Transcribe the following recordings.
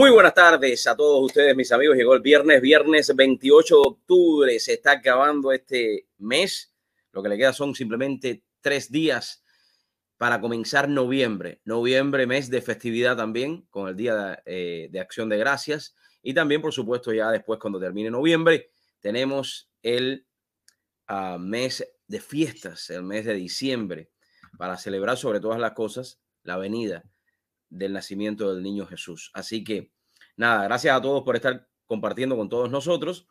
Muy buenas tardes a todos ustedes, mis amigos. Llegó el viernes, viernes 28 de octubre. Se está acabando este mes. Lo que le queda son simplemente tres días para comenzar noviembre. Noviembre, mes de festividad también, con el Día de, eh, Acción de Gracias. Y también, por supuesto, ya después, cuando termine noviembre, tenemos el ah, mes de fiestas, el mes de diciembre, para celebrar sobre todas las cosas la venida del nacimiento del niño Jesús. Así que nada, gracias a todos por estar compartiendo con todos nosotros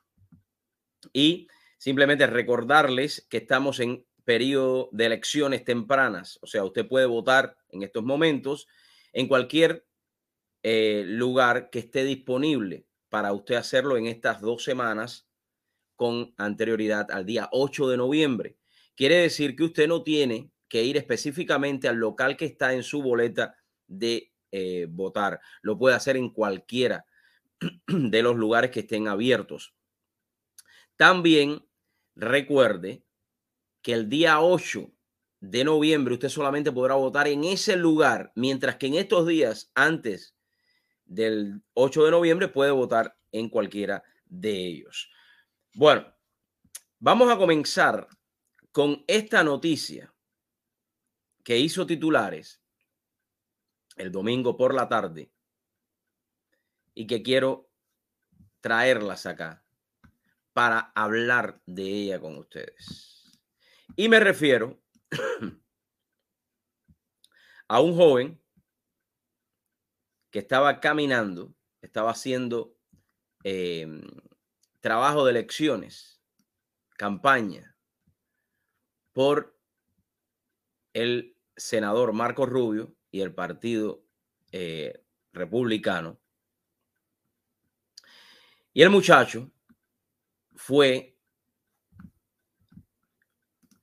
y simplemente recordarles que estamos en periodo de elecciones tempranas, o sea, usted puede votar en estos momentos en cualquier eh, lugar que esté disponible para usted hacerlo en estas dos semanas con anterioridad al día 8 de noviembre. Quiere decir que usted no tiene que ir específicamente al local que está en su boleta de eh, votar. Lo puede hacer en cualquiera de los lugares que estén abiertos. También recuerde que el día 8 de noviembre usted solamente podrá votar en ese lugar, mientras que en estos días antes del 8 de noviembre puede votar en cualquiera de ellos. Bueno, vamos a comenzar con esta noticia que hizo titulares el domingo por la tarde y que quiero traerlas acá para hablar de ella con ustedes. Y me refiero a un joven que estaba caminando, estaba haciendo em, trabajo de elecciones, campaña, por el senador Marco Rubio y el Partido eh, Republicano. Y el muchacho fue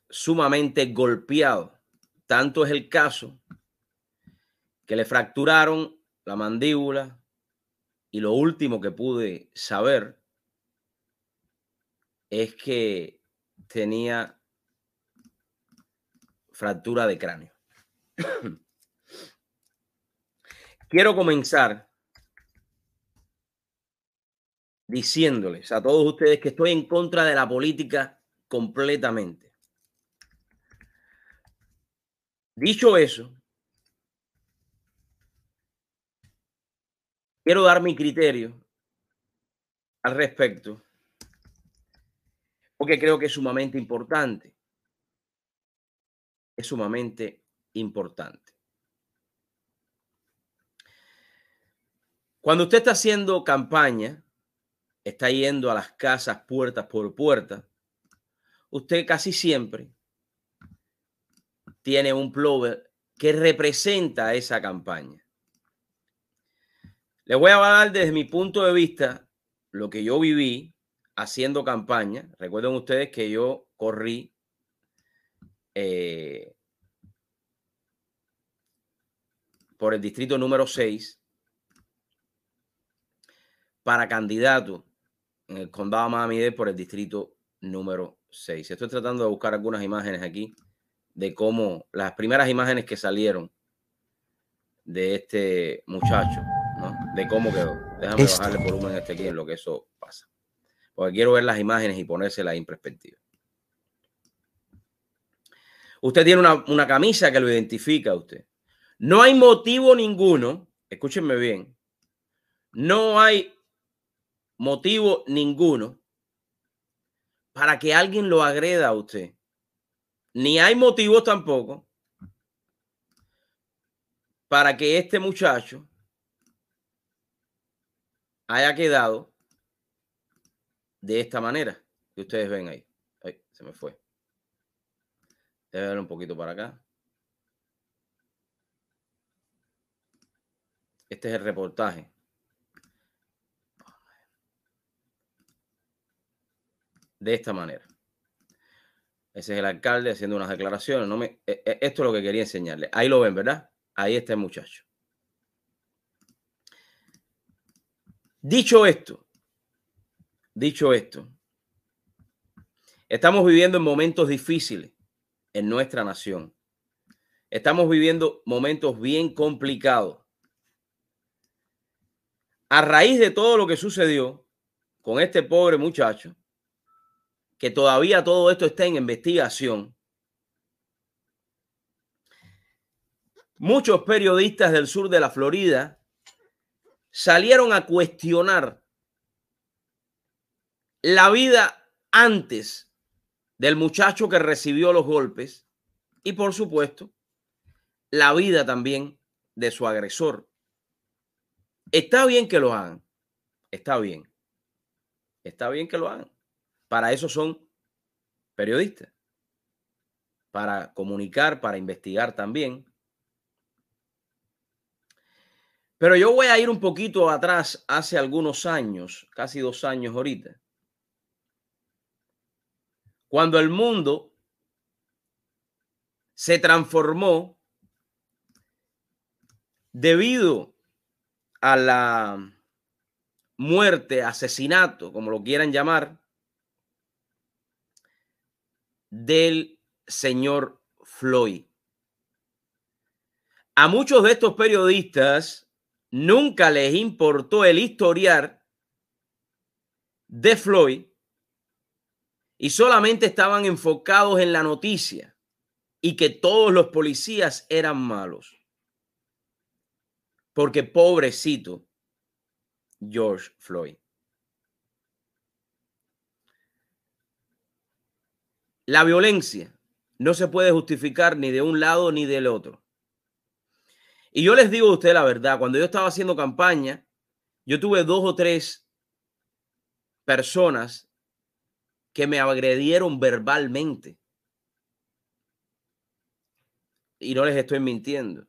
sumamente golpeado. Tanto es el caso que le fracturaron la mandíbula y lo último que pude saber es que tenía fractura de cráneo. Quiero comenzar diciéndoles a todos ustedes que estoy en contra de la política completamente. Dicho eso, quiero dar mi criterio al respecto, porque creo que es sumamente importante. Es sumamente importante. Cuando usted está haciendo campaña, está yendo a las casas puertas por puerta, usted casi siempre tiene un plover que representa esa campaña. Le voy a dar desde mi punto de vista lo que yo viví haciendo campaña. Recuerden ustedes que yo corrí eh, por el distrito número 6 para candidato en el condado Miami-Dade por el distrito número 6. Estoy tratando de buscar algunas imágenes aquí de cómo las primeras imágenes que salieron de este muchacho, ¿no? De cómo quedó. Déjame bajarle el volumen este aquí en lo que eso pasa. Porque quiero ver las imágenes y ponérselas en perspectiva. Usted tiene una, una camisa que lo identifica a usted. No hay motivo ninguno, escúchenme bien, no hay motivo ninguno para que alguien lo agreda a usted. Ni hay motivos tampoco para que este muchacho haya quedado de esta manera que ustedes ven ahí. Se me fue. Debe ver un poquito para acá. Este es el reportaje. De esta manera. Ese es el alcalde haciendo unas declaraciones. No me, e, e, esto es lo que quería enseñarle. Ahí lo ven, ¿verdad? Ahí está el muchacho. Dicho esto, dicho esto, estamos viviendo en momentos difíciles en nuestra nación. Estamos viviendo momentos bien complicados. a raíz de todo lo que sucedió con este pobre muchacho, que todavía todo esto está en investigación, muchos periodistas del sur de la Florida salieron a cuestionar la vida antes del muchacho que recibió los golpes y por supuesto la vida también de su agresor. Está bien que lo hagan, está bien, está bien que lo hagan. Para eso son periodistas, para comunicar, para investigar también. Pero yo voy a ir un poquito atrás, hace algunos años, casi dos años ahorita, cuando el mundo se transformó debido a la muerte, asesinato, como lo quieran llamar, del señor Floyd. A muchos de estos periodistas nunca les importó el historial de Floyd y solamente estaban enfocados en la noticia y que todos los policías eran malos. Porque pobrecito George Floyd. La violencia no se puede justificar ni de un lado ni del otro. Y yo les digo a usted la verdad, cuando yo estaba haciendo campaña, yo tuve dos o tres personas que me agredieron verbalmente. Y no les estoy mintiendo.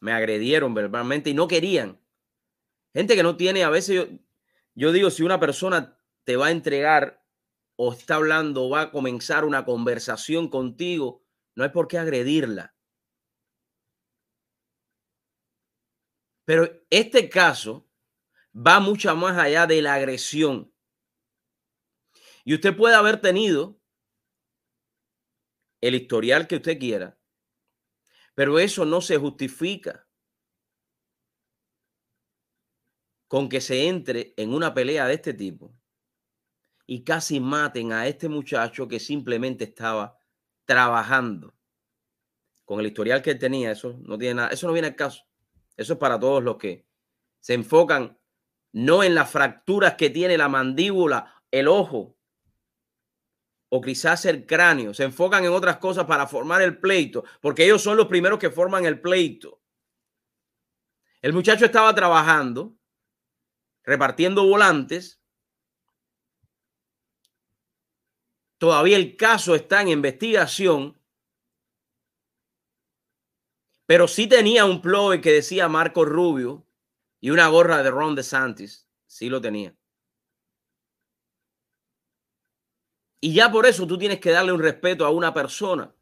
Me agredieron verbalmente y no querían. Gente que no tiene, a veces yo, yo digo, si una persona te va a entregar o está hablando va a comenzar una conversación contigo, no hay por qué agredirla. Pero este caso va mucho más allá de la agresión. Y usted puede haber tenido el historial que usted quiera, pero eso no se justifica con que se entre en una pelea de este tipo y casi maten a este muchacho que simplemente estaba trabajando. Con el historial que él tenía, eso no tiene nada, eso no viene al caso. Eso es para todos los que se enfocan no en las fracturas que tiene la mandíbula, el ojo, o quizás el cráneo, se enfocan en otras cosas para formar el pleito, porque ellos son los primeros que forman el pleito. El muchacho estaba trabajando, repartiendo volantes. Todavía el caso está en investigación, pero sí tenía un ploy que decía Marco Rubio y una gorra de Ron DeSantis, sí lo tenía. Y ya por eso tú tienes que darle un respeto a una persona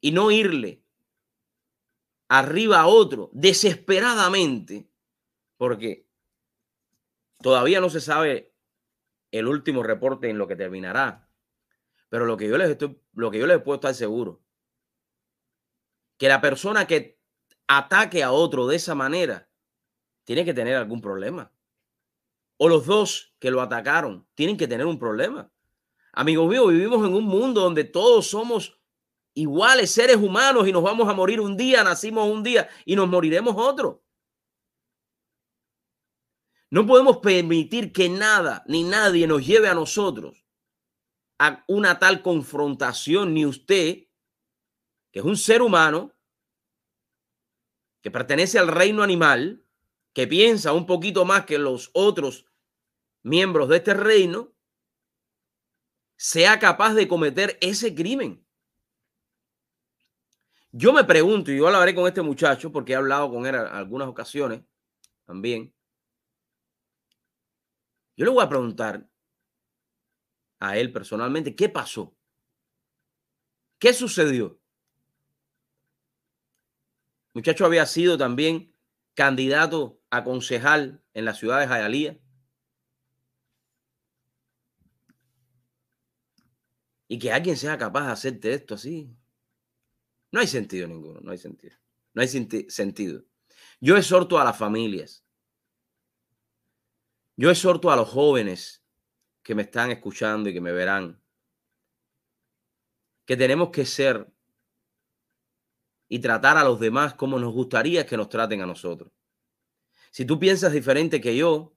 y no irle arriba a otro desesperadamente, porque todavía no se sabe el último reporte en lo que terminará. Pero lo que yo les estoy, lo que yo les puedo estar seguro, que la persona que ataque a otro de esa manera tiene que tener algún problema o los dos que lo atacaron tienen que tener un problema. Amigos míos, vivimos en un mundo donde todos somos iguales seres humanos y nos vamos a morir un día, nacimos un día y nos moriremos otro. No podemos permitir que nada ni nadie nos lleve a nosotros a una tal confrontación, ni usted, que es un ser humano, que pertenece al reino animal, que piensa un poquito más que los otros miembros de este reino sea capaz de cometer ese crimen. Yo me pregunto, y yo hablaré con este muchacho porque he hablado con él en algunas ocasiones también. Yo le voy a preguntar a él personalmente qué pasó. ¿Qué sucedió? El muchacho había sido también candidato a concejal en la ciudad de Jayalía. y que alguien sea capaz de hacerte esto así. No hay sentido ninguno, no hay sentido. No hay sentido. Yo exhorto a las familias. Yo exhorto a los jóvenes que me están escuchando y que me verán que tenemos que ser y tratar a los demás como nos gustaría que nos traten a nosotros. Si tú piensas diferente que yo,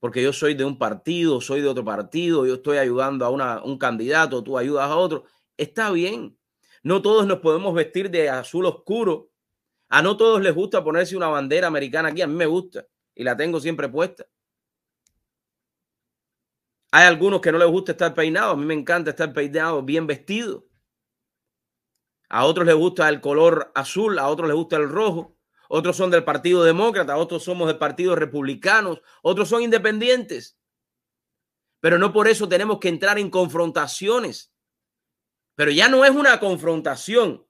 porque yo soy de un partido, soy de otro partido, yo estoy ayudando a un candidato, tú ayudas a otro, está bien. No todos nos podemos vestir de azul oscuro. A no todos les gusta ponerse una bandera americana aquí, a mí me gusta y la tengo siempre puesta. Hay algunos que no les gusta estar peinado, a mí me encanta estar peinado, bien vestido. A otros les gusta el color azul, a otros les gusta el rojo. Otros son del Partido Demócrata, otros somos del Partido Republicano, otros son independientes. Pero no por eso tenemos que entrar en confrontaciones. Pero ya no es una confrontación.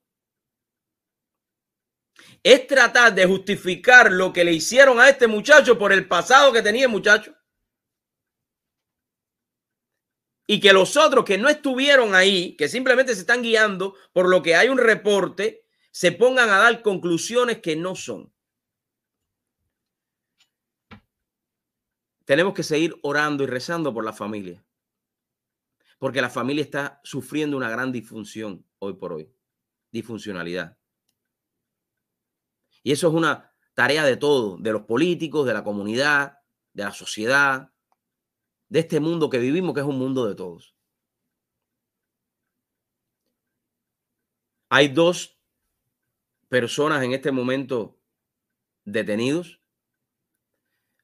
Es tratar de justificar lo que le hicieron a este muchacho por el pasado que tenía muchacho. Y que los otros que no estuvieron ahí, que simplemente se están guiando por lo que hay un reporte, se pongan a dar conclusiones que no son. Tenemos que seguir orando y rezando por la familia, porque la familia está sufriendo una gran disfunción hoy por hoy, disfuncionalidad. Y eso es una tarea de todos, de los políticos, de la comunidad, de la sociedad, de este mundo que vivimos, que es un mundo de todos. Hay dos personas en este momento detenidos.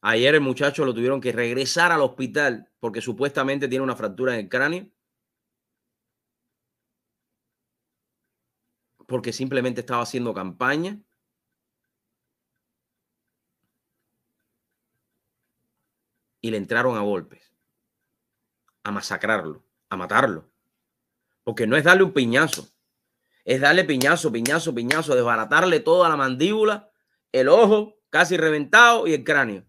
Ayer el muchacho lo tuvieron que regresar al hospital porque supuestamente tiene una fractura en el cráneo. Porque simplemente estaba haciendo campaña. Y le entraron a golpes. A masacrarlo, a matarlo. Porque no es darle un piñazo es darle piñazo, piñazo, piñazo, desbaratarle toda la mandíbula, el ojo casi reventado y el cráneo.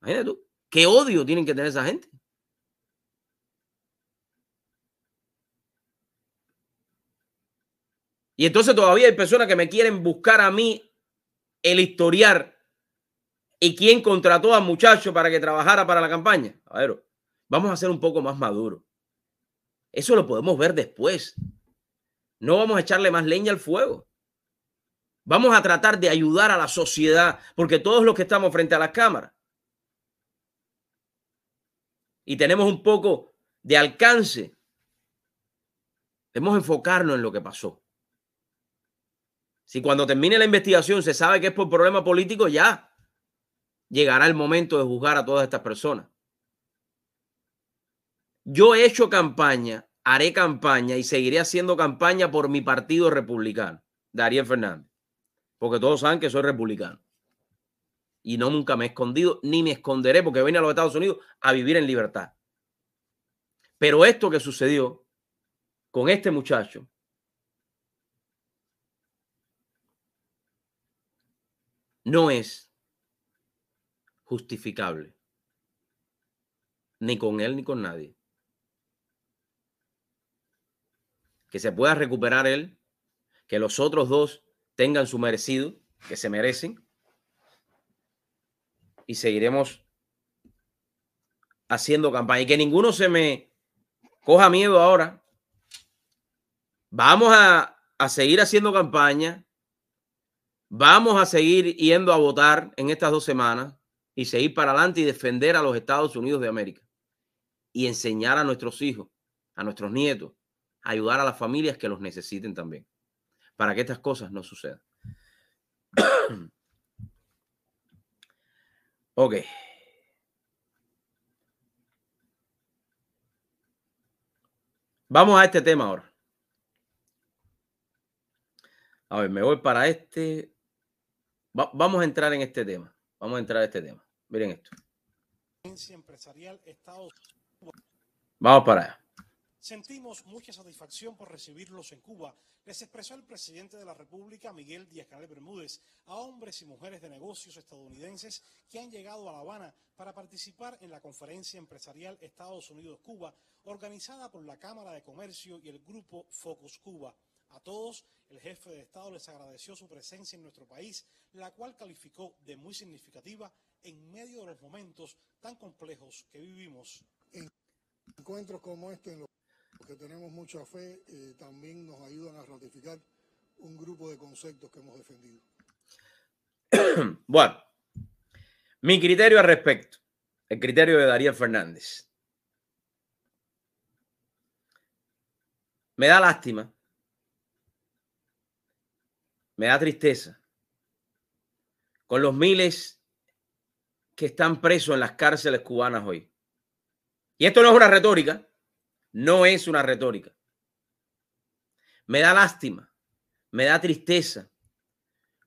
Imagínate tú, qué odio tienen que tener esa gente. Y entonces todavía hay personas que me quieren buscar a mí el historiar y quién contrató al muchacho para que trabajara para la campaña. A ver, vamos a ser un poco más maduros. Eso lo podemos ver después. No vamos a echarle más leña al fuego. Vamos a tratar de ayudar a la sociedad, porque todos los que estamos frente a las cámaras y tenemos un poco de alcance, debemos enfocarnos en lo que pasó. Si cuando termine la investigación se sabe que es por problema político, ya llegará el momento de juzgar a todas estas personas. Yo he hecho campaña haré campaña y seguiré haciendo campaña por mi partido republicano, Darío Fernández, porque todos saben que soy republicano. Y no nunca me he escondido ni me esconderé porque vine a los Estados Unidos a vivir en libertad. Pero esto que sucedió con este muchacho no es justificable. Ni con él ni con nadie. Que se pueda recuperar él, que los otros dos tengan su merecido, que se merecen, y seguiremos haciendo campaña. Y que ninguno se me coja miedo ahora. Vamos a, a seguir haciendo campaña, vamos a seguir yendo a votar en estas dos semanas y seguir para adelante y defender a los Estados Unidos de América. Y enseñar a nuestros hijos, a nuestros nietos, ayudar a las familias que los necesiten también, para que estas cosas no sucedan. ok. Vamos a este tema ahora. A ver, me voy para este. vamos a entrar en este tema. Vamos a entrar a este tema. Miren esto. Vamos para allá. Sentimos mucha satisfacción por recibirlos en Cuba, les expresó el presidente de la República, Miguel Díaz-Canel Bermúdez, a hombres y mujeres de negocios estadounidenses que han llegado a La Habana para participar en la conferencia empresarial Estados Unidos-Cuba, organizada por la Cámara de Comercio y el Grupo Focus Cuba. A todos, el jefe de Estado les agradeció su presencia en nuestro país, la cual calificó de muy significativa en medio de los momentos tan complejos que vivimos. En encuentros como este, en los que tenemos mucha fe, eh, también nos ayudan a ratificar un grupo de conceptos que hemos defendido. bueno, mi criterio al respecto, el criterio de Darío Fernández. Me da lástima, me da tristeza con los miles que están presos en las cárceles cubanas hoy. Y esto no es una retórica, no es una retórica. Me da lástima, me da tristeza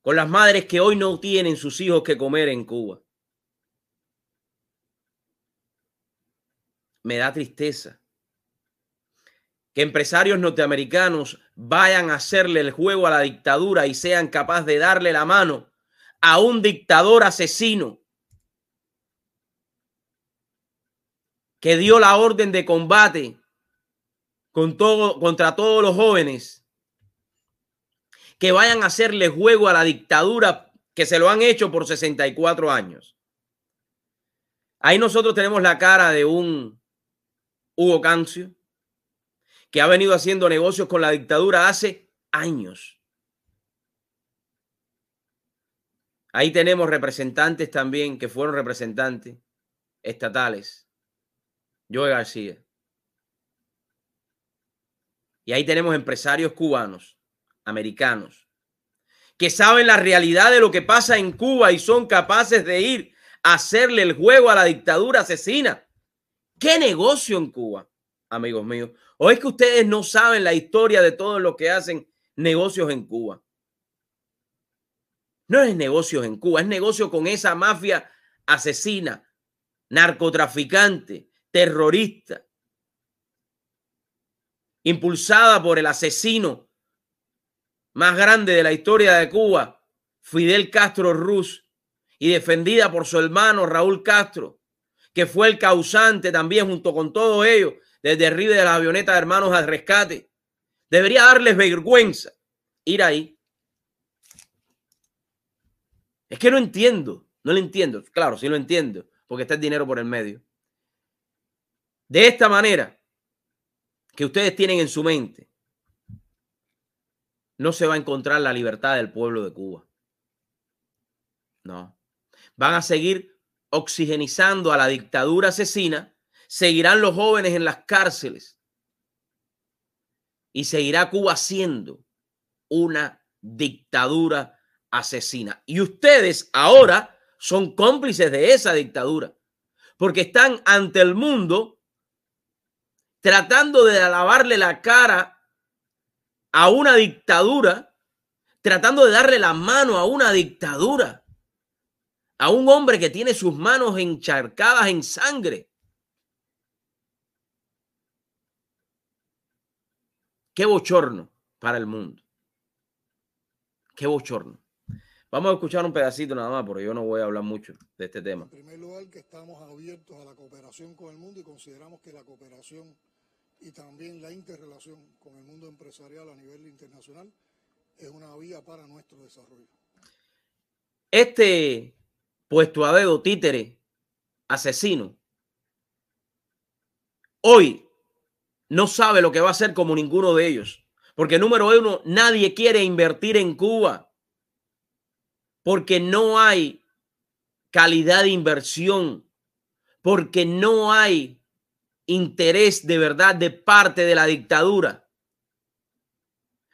con las madres que hoy no tienen sus hijos que comer en Cuba. Me da tristeza que empresarios norteamericanos vayan a hacerle el juego a la dictadura y sean capaces de darle la mano a un dictador asesino que dio la orden de combate contra todos los jóvenes que vayan a hacerle juego a la dictadura que se lo han hecho por 64 años. Ahí nosotros tenemos la cara de un Hugo Cancio, que ha venido haciendo negocios con la dictadura hace años. Ahí tenemos representantes también que fueron representantes estatales. Joe García. Y ahí tenemos empresarios cubanos, americanos, que saben la realidad de lo que pasa en Cuba y son capaces de ir a hacerle el juego a la dictadura asesina. ¿Qué negocio en Cuba, amigos míos? ¿O es que ustedes no saben la historia de todos los que hacen negocios en Cuba? No es negocios en Cuba, es negocio con esa mafia asesina, narcotraficante, terrorista, impulsada por el asesino más grande de la historia de Cuba, Fidel Castro Ruz, y defendida por su hermano Raúl Castro, que fue el causante también junto con todo ello del derribe de la avioneta de hermanos al rescate. Debería darles vergüenza ir ahí. Es que no entiendo, no lo entiendo. Claro, sí lo entiendo, porque está el dinero por el medio. De esta manera que ustedes tienen en su mente, no se va a encontrar la libertad del pueblo de Cuba. No. Van a seguir oxigenizando a la dictadura asesina seguirán los jóvenes en las cárceles y seguirá Cuba siendo una dictadura asesina. Y ustedes ahora son cómplices de esa dictadura, porque están ante el mundo tratando de lavarle la cara a una dictadura, tratando de darle la mano a una dictadura, a un hombre que tiene sus manos encharcadas en sangre. Qué bochorno para el mundo. Qué bochorno. Vamos a escuchar un pedacito nada más, porque yo no voy a hablar mucho de este tema. En primer lugar, que estamos abiertos a la cooperación con el mundo y consideramos que la cooperación y también la interrelación con el mundo empresarial a nivel internacional es una vía para nuestro desarrollo. Este puesto a dedo títere asesino hoy no sabe lo que va a hacer como ninguno de ellos. Porque número uno, nadie quiere invertir en Cuba. Porque no hay calidad de inversión. Porque no hay interés de verdad de parte de la dictadura.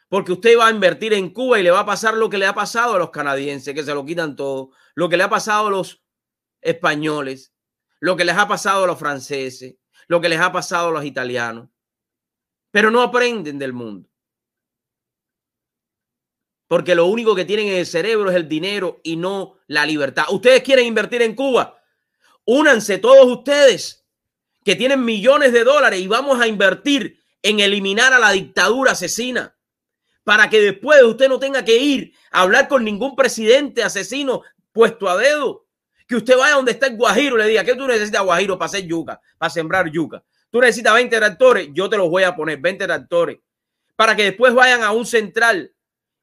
Porque usted va a invertir en Cuba y le va a pasar lo que le ha pasado a los canadienses, que se lo quitan todo. Lo que le ha pasado a los españoles. Lo que les ha pasado a los franceses. Lo que les ha pasado a los italianos pero no aprenden del mundo. Porque lo único que tienen en el cerebro es el dinero y no la libertad. Ustedes quieren invertir en Cuba. Únanse todos ustedes que tienen millones de dólares y vamos a invertir en eliminar a la dictadura asesina para que después usted no tenga que ir a hablar con ningún presidente asesino puesto a dedo. Que usted vaya donde está el Guajiro y le diga, ¿qué tú necesitas Guajiro para hacer yuca, para sembrar yuca? Tú necesitas 20 tractores, yo te los voy a poner, 20 tractores. para que después vayan a un central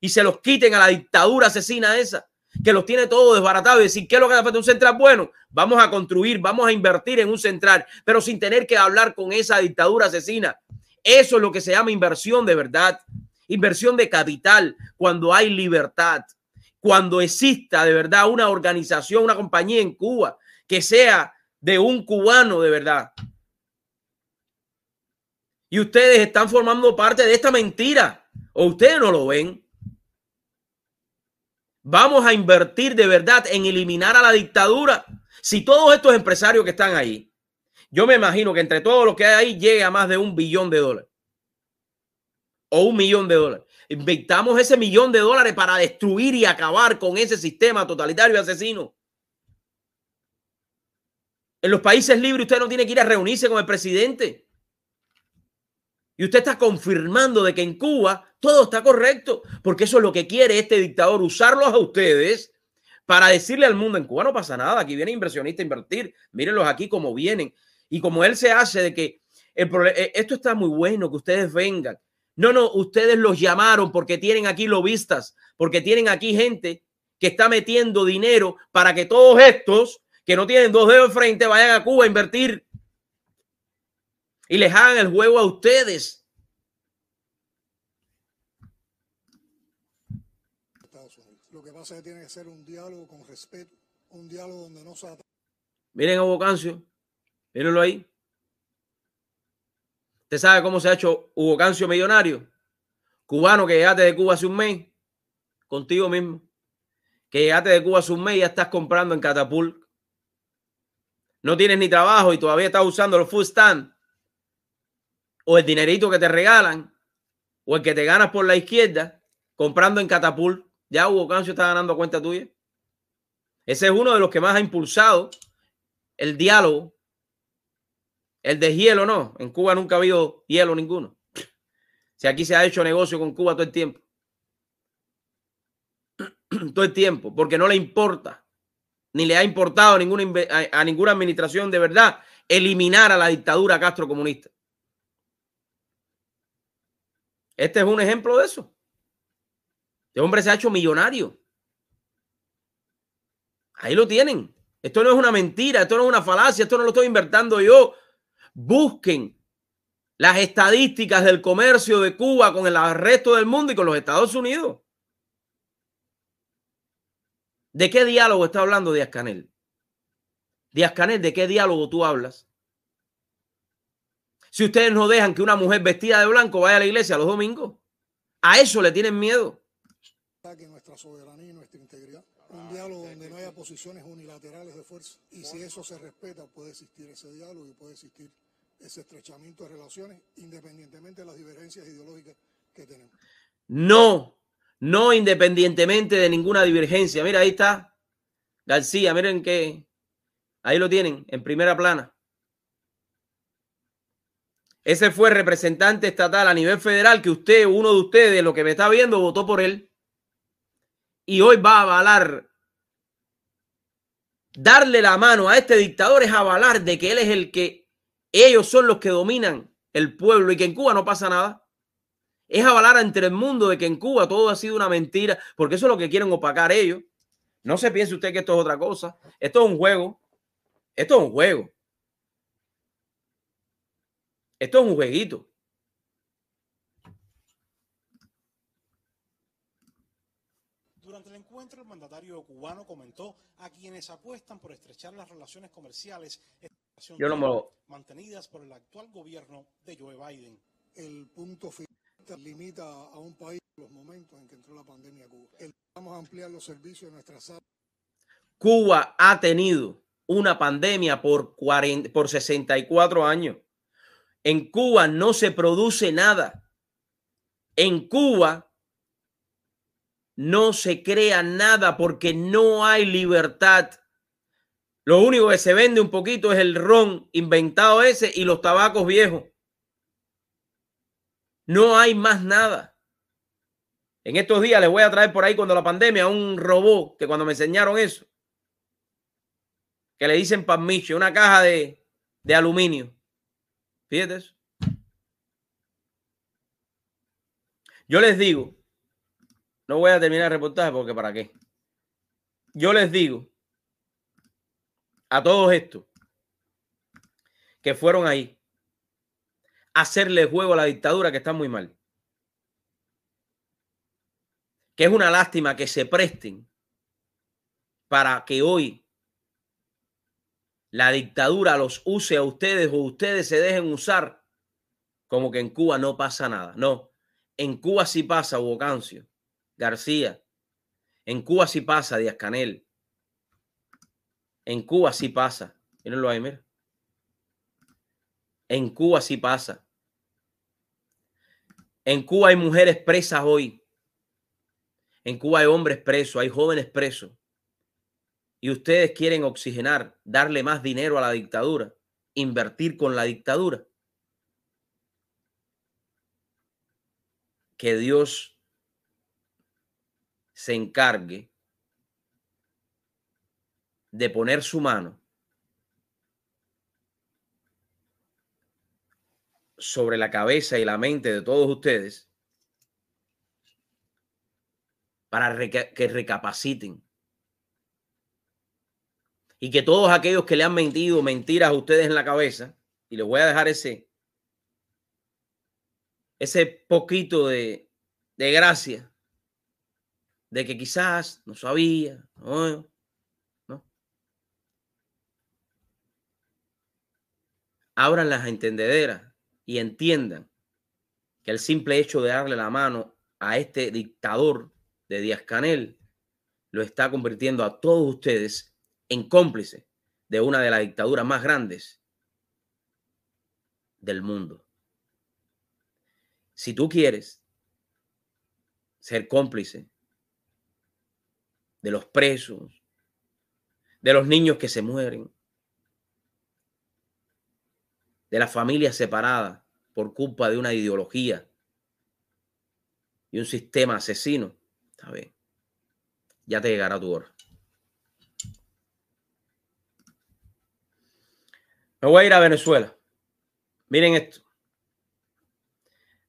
y se los quiten a la dictadura asesina esa, que los tiene todo desbaratado y decir, ¿qué es lo que hace falta un central? Bueno, vamos a construir, vamos a invertir en un central, pero sin tener que hablar con esa dictadura asesina. Eso es lo que se llama inversión de verdad, inversión de capital, cuando hay libertad, cuando exista de verdad una organización, una compañía en Cuba que sea de un cubano de verdad. Y ustedes están formando parte de esta mentira. O ustedes no lo ven. Vamos a invertir de verdad en eliminar a la dictadura. Si todos estos empresarios que están ahí, yo me imagino que entre todos los que hay ahí llegue a más de un billón de dólares. O un millón de dólares. Invertamos ese millón de dólares para destruir y acabar con ese sistema totalitario y asesino. En los países libres usted no tiene que ir a reunirse con el presidente. Y usted está confirmando de que en Cuba todo está correcto, porque eso es lo que quiere este dictador, usarlos a ustedes para decirle al mundo, en Cuba no pasa nada, aquí viene inversionista a invertir, mírenlos aquí como vienen. Y como él se hace de que el eh, esto está muy bueno, que ustedes vengan. No, no, ustedes los llamaron porque tienen aquí lobistas, porque tienen aquí gente que está metiendo dinero para que todos estos que no tienen dos dedos de frente vayan a Cuba a invertir y les hagan el juego a ustedes. Lo que pasa es que tiene que ser un diálogo con respeto, un diálogo donde no se Miren a Hugo Cancio, mírenlo ahí. ¿Usted sabe cómo se ha hecho Hugo Cancio millonario? Cubano que llegaste de Cuba hace un mes, contigo mismo. Que llegaste de Cuba hace un mes y ya estás comprando en Catapult no tienes ni trabajo y todavía estás usando los food stand, o el dinerito que te regalan, o el que te ganas por la izquierda, comprando en Catapult, ya Hugo Cancio está ganando cuenta tuya. Ese es uno de los que más ha impulsado el diálogo. El de hielo no. En Cuba nunca ha habido hielo ninguno. Si aquí se ha hecho negocio con Cuba todo el tiempo. todo el tiempo. Porque no le importa ni le ha importado a ninguna, a ninguna administración de verdad eliminar a la dictadura Castro comunista. Este es un ejemplo de eso. Este hombre se ha hecho millonario. Ahí lo tienen. Esto no es una mentira, esto no es una falacia, esto no lo estoy inventando yo. Busquen las estadísticas del comercio de Cuba con el resto del mundo y con los Estados Unidos. ¿De qué diálogo está hablando Díaz Canel? Díaz Canel, ¿de qué diálogo tú hablas? Si ustedes no dejan que una mujer vestida de blanco vaya a la iglesia los domingos, a eso le tienen miedo. nuestra soberanía y nuestra integridad. Un diálogo donde no haya posiciones unilaterales de fuerza. Y si eso se respeta, puede existir ese diálogo y puede existir ese estrechamiento de relaciones, independientemente de las diferencias ideológicas que tenemos. No, no independientemente de ninguna divergencia. Mira, ahí está García, miren que ahí lo tienen en primera plana. Ese fue representante estatal a nivel federal que usted, uno de ustedes, lo que me está viendo, votó por él. Y hoy va a avalar. Darle la mano a este dictador es avalar de que él es el que ellos son los que dominan el pueblo y que en Cuba no pasa nada es avalar entre el mundo de que en Cuba todo ha sido una mentira, porque eso es lo que quieren opacar ellos. No se piense usted que esto es otra cosa. Esto es un juego. Esto es un juego. Esto es un jueguito. Durante el encuentro, el mandatario cubano comentó a quienes apuestan por estrechar las relaciones comerciales mantenidas por el actual gobierno de Joe Biden. El punto final limita a un país los momentos en que entró la pandemia a Cuba. Vamos a ampliar los servicios de nuestra sala. Cuba ha tenido una pandemia por, 40, por 64 años. En Cuba no se produce nada. En Cuba no se crea nada porque no hay libertad. Lo único que se vende un poquito es el ron inventado ese y los tabacos viejos. No hay más nada. En estos días les voy a traer por ahí cuando la pandemia un robot que cuando me enseñaron eso, que le dicen palmiche, una caja de, de aluminio. Fíjate eso. Yo les digo, no voy a terminar el reportaje porque para qué. Yo les digo a todos estos que fueron ahí a hacerle juego a la dictadura que está muy mal. Que es una lástima que se presten para que hoy la dictadura los use a ustedes o ustedes se dejen usar como que en Cuba no pasa nada. No, en Cuba sí pasa Hugo Cancio, García. En Cuba sí pasa Díaz Canel. En Cuba sí pasa. Mírenlo ahí, mira. En Cuba sí pasa. En Cuba hay mujeres presas hoy. En Cuba hay hombres presos, hay jóvenes presos. Y ustedes quieren oxigenar, darle más dinero a la dictadura, invertir con la dictadura. Que Dios se encargue de poner su mano sobre la cabeza y la mente de todos ustedes para que recapaciten. Y que todos aquellos que le han mentido mentiras a ustedes en la cabeza, y les voy a dejar ese, ese poquito de, de gracia, de que quizás no sabía, no, no. Abran las entendederas y entiendan que el simple hecho de darle la mano a este dictador de Díaz Canel lo está convirtiendo a todos ustedes en cómplice de una de las dictaduras más grandes del mundo. Si tú quieres ser cómplice de los presos, de los niños que se mueren, de las familias separadas por culpa de una ideología y un sistema asesino, está bien. Ya te llegará tu hora. Me voy a ir a Venezuela. Miren esto.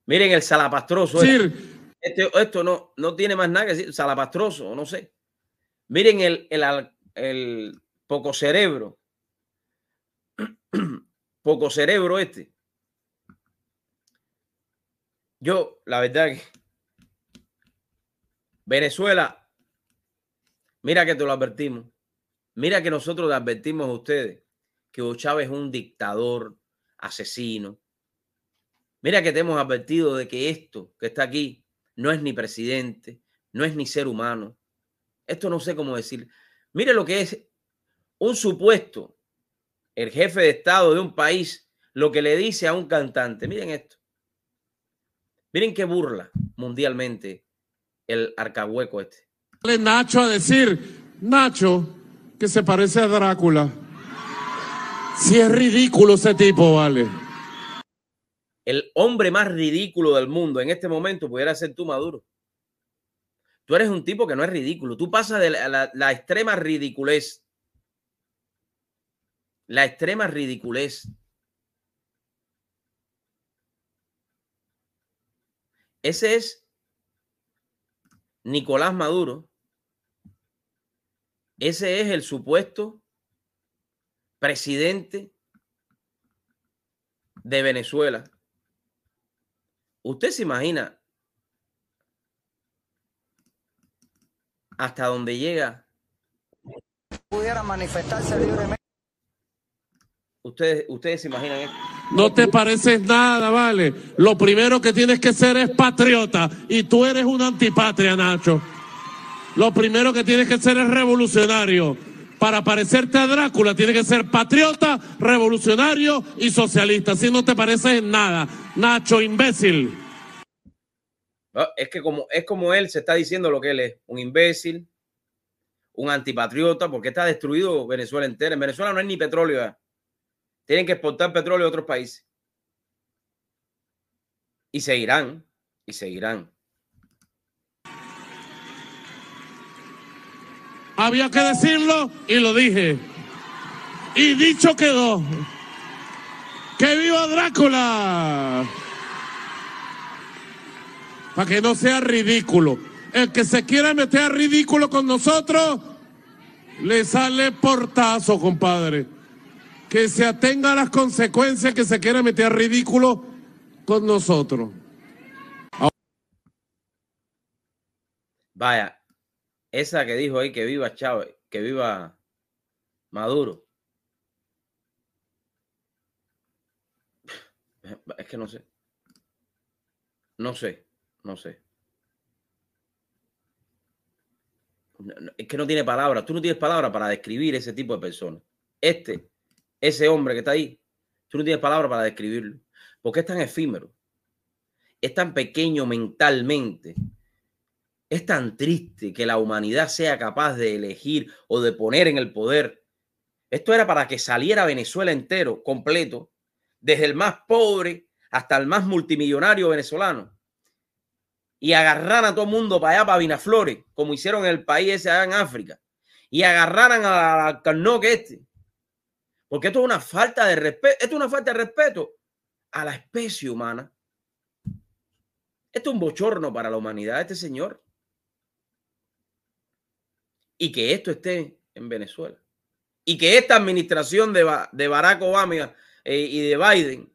Miren el salapastroso. Este, esto no, no tiene más nada que decir. Salapastroso, no sé. Miren el, el, el poco cerebro. poco cerebro este. Yo, la verdad que Venezuela, mira que te lo advertimos. Mira que nosotros le advertimos a ustedes que Hugo Chávez es un dictador, asesino. Mira que te hemos advertido de que esto que está aquí no es ni presidente, no es ni ser humano. Esto no sé cómo decir. Mire lo que es un supuesto, el jefe de Estado de un país, lo que le dice a un cantante. Miren esto. Miren qué burla mundialmente el arcahueco este. Nacho a decir, Nacho, que se parece a Drácula. Si es ridículo ese tipo, vale. El hombre más ridículo del mundo en este momento pudiera ser tú, Maduro. Tú eres un tipo que no es ridículo. Tú pasas de la, la extrema ridiculez. La extrema ridiculez. Ese es Nicolás Maduro. Ese es el supuesto presidente de Venezuela. ¿Usted se imagina hasta dónde llega? Pudiera manifestarse libremente. Ustedes, ustedes se imaginan esto. No te pareces nada, vale. Lo primero que tienes que ser es patriota y tú eres un antipatria, Nacho. Lo primero que tienes que ser es revolucionario para parecerte a Drácula tiene que ser patriota, revolucionario y socialista. Si no te pareces en nada, Nacho, imbécil. es que como, es como él se está diciendo lo que él es, un imbécil, un antipatriota, porque está destruido Venezuela entera. En Venezuela no hay ni petróleo. Tienen que exportar petróleo a otros países. Y seguirán, y seguirán. Había que decirlo y lo dije. Y dicho quedó. ¡Que viva Drácula! para que no sea ridículo. El que se quiera meter a ridículo con nosotros, le sale portazo, compadre. Que se atenga a las consecuencias que se quiera meter a ridículo con nosotros. Vaya, esa que dijo ahí que viva Chávez, que viva Maduro. Es que no sé. No sé, no sé. Es que no tiene palabras. Tú no tienes palabras para describir ese tipo de personas. Este, ese hombre que está ahí, tú no tienes palabras para describirlo. Porque es tan efímero. Es tan pequeño mentalmente. Es tan triste que la humanidad sea capaz de elegir o de poner en el poder. Esto era para que saliera Venezuela entero, completo, desde el más pobre hasta el más multimillonario venezolano y agarraran a todo el mundo para allá, para Vinaflores, como hicieron en el país ese allá en África, y agarraran a que este. Porque esto es una falta de respeto, esto es una falta de respeto a la especie humana. Esto es un bochorno para la humanidad, este señor. Y que esto esté en Venezuela. Y que esta administración de, de Barack Obama eh, y de Biden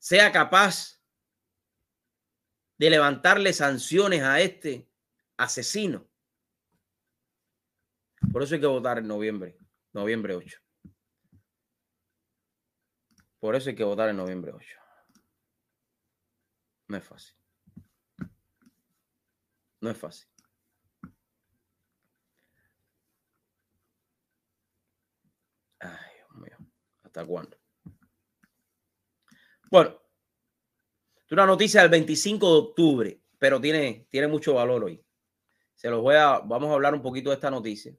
sea capaz de levantarle sanciones a este asesino. Por eso hay que votar en noviembre, noviembre 8. Por eso hay que votar en noviembre 8. No es fácil. No es fácil. Ay, Dios mío. ¿Hasta cuándo? Bueno, una noticia del 25 de octubre, pero tiene, tiene mucho valor hoy. Se los voy a, vamos a hablar un poquito de esta noticia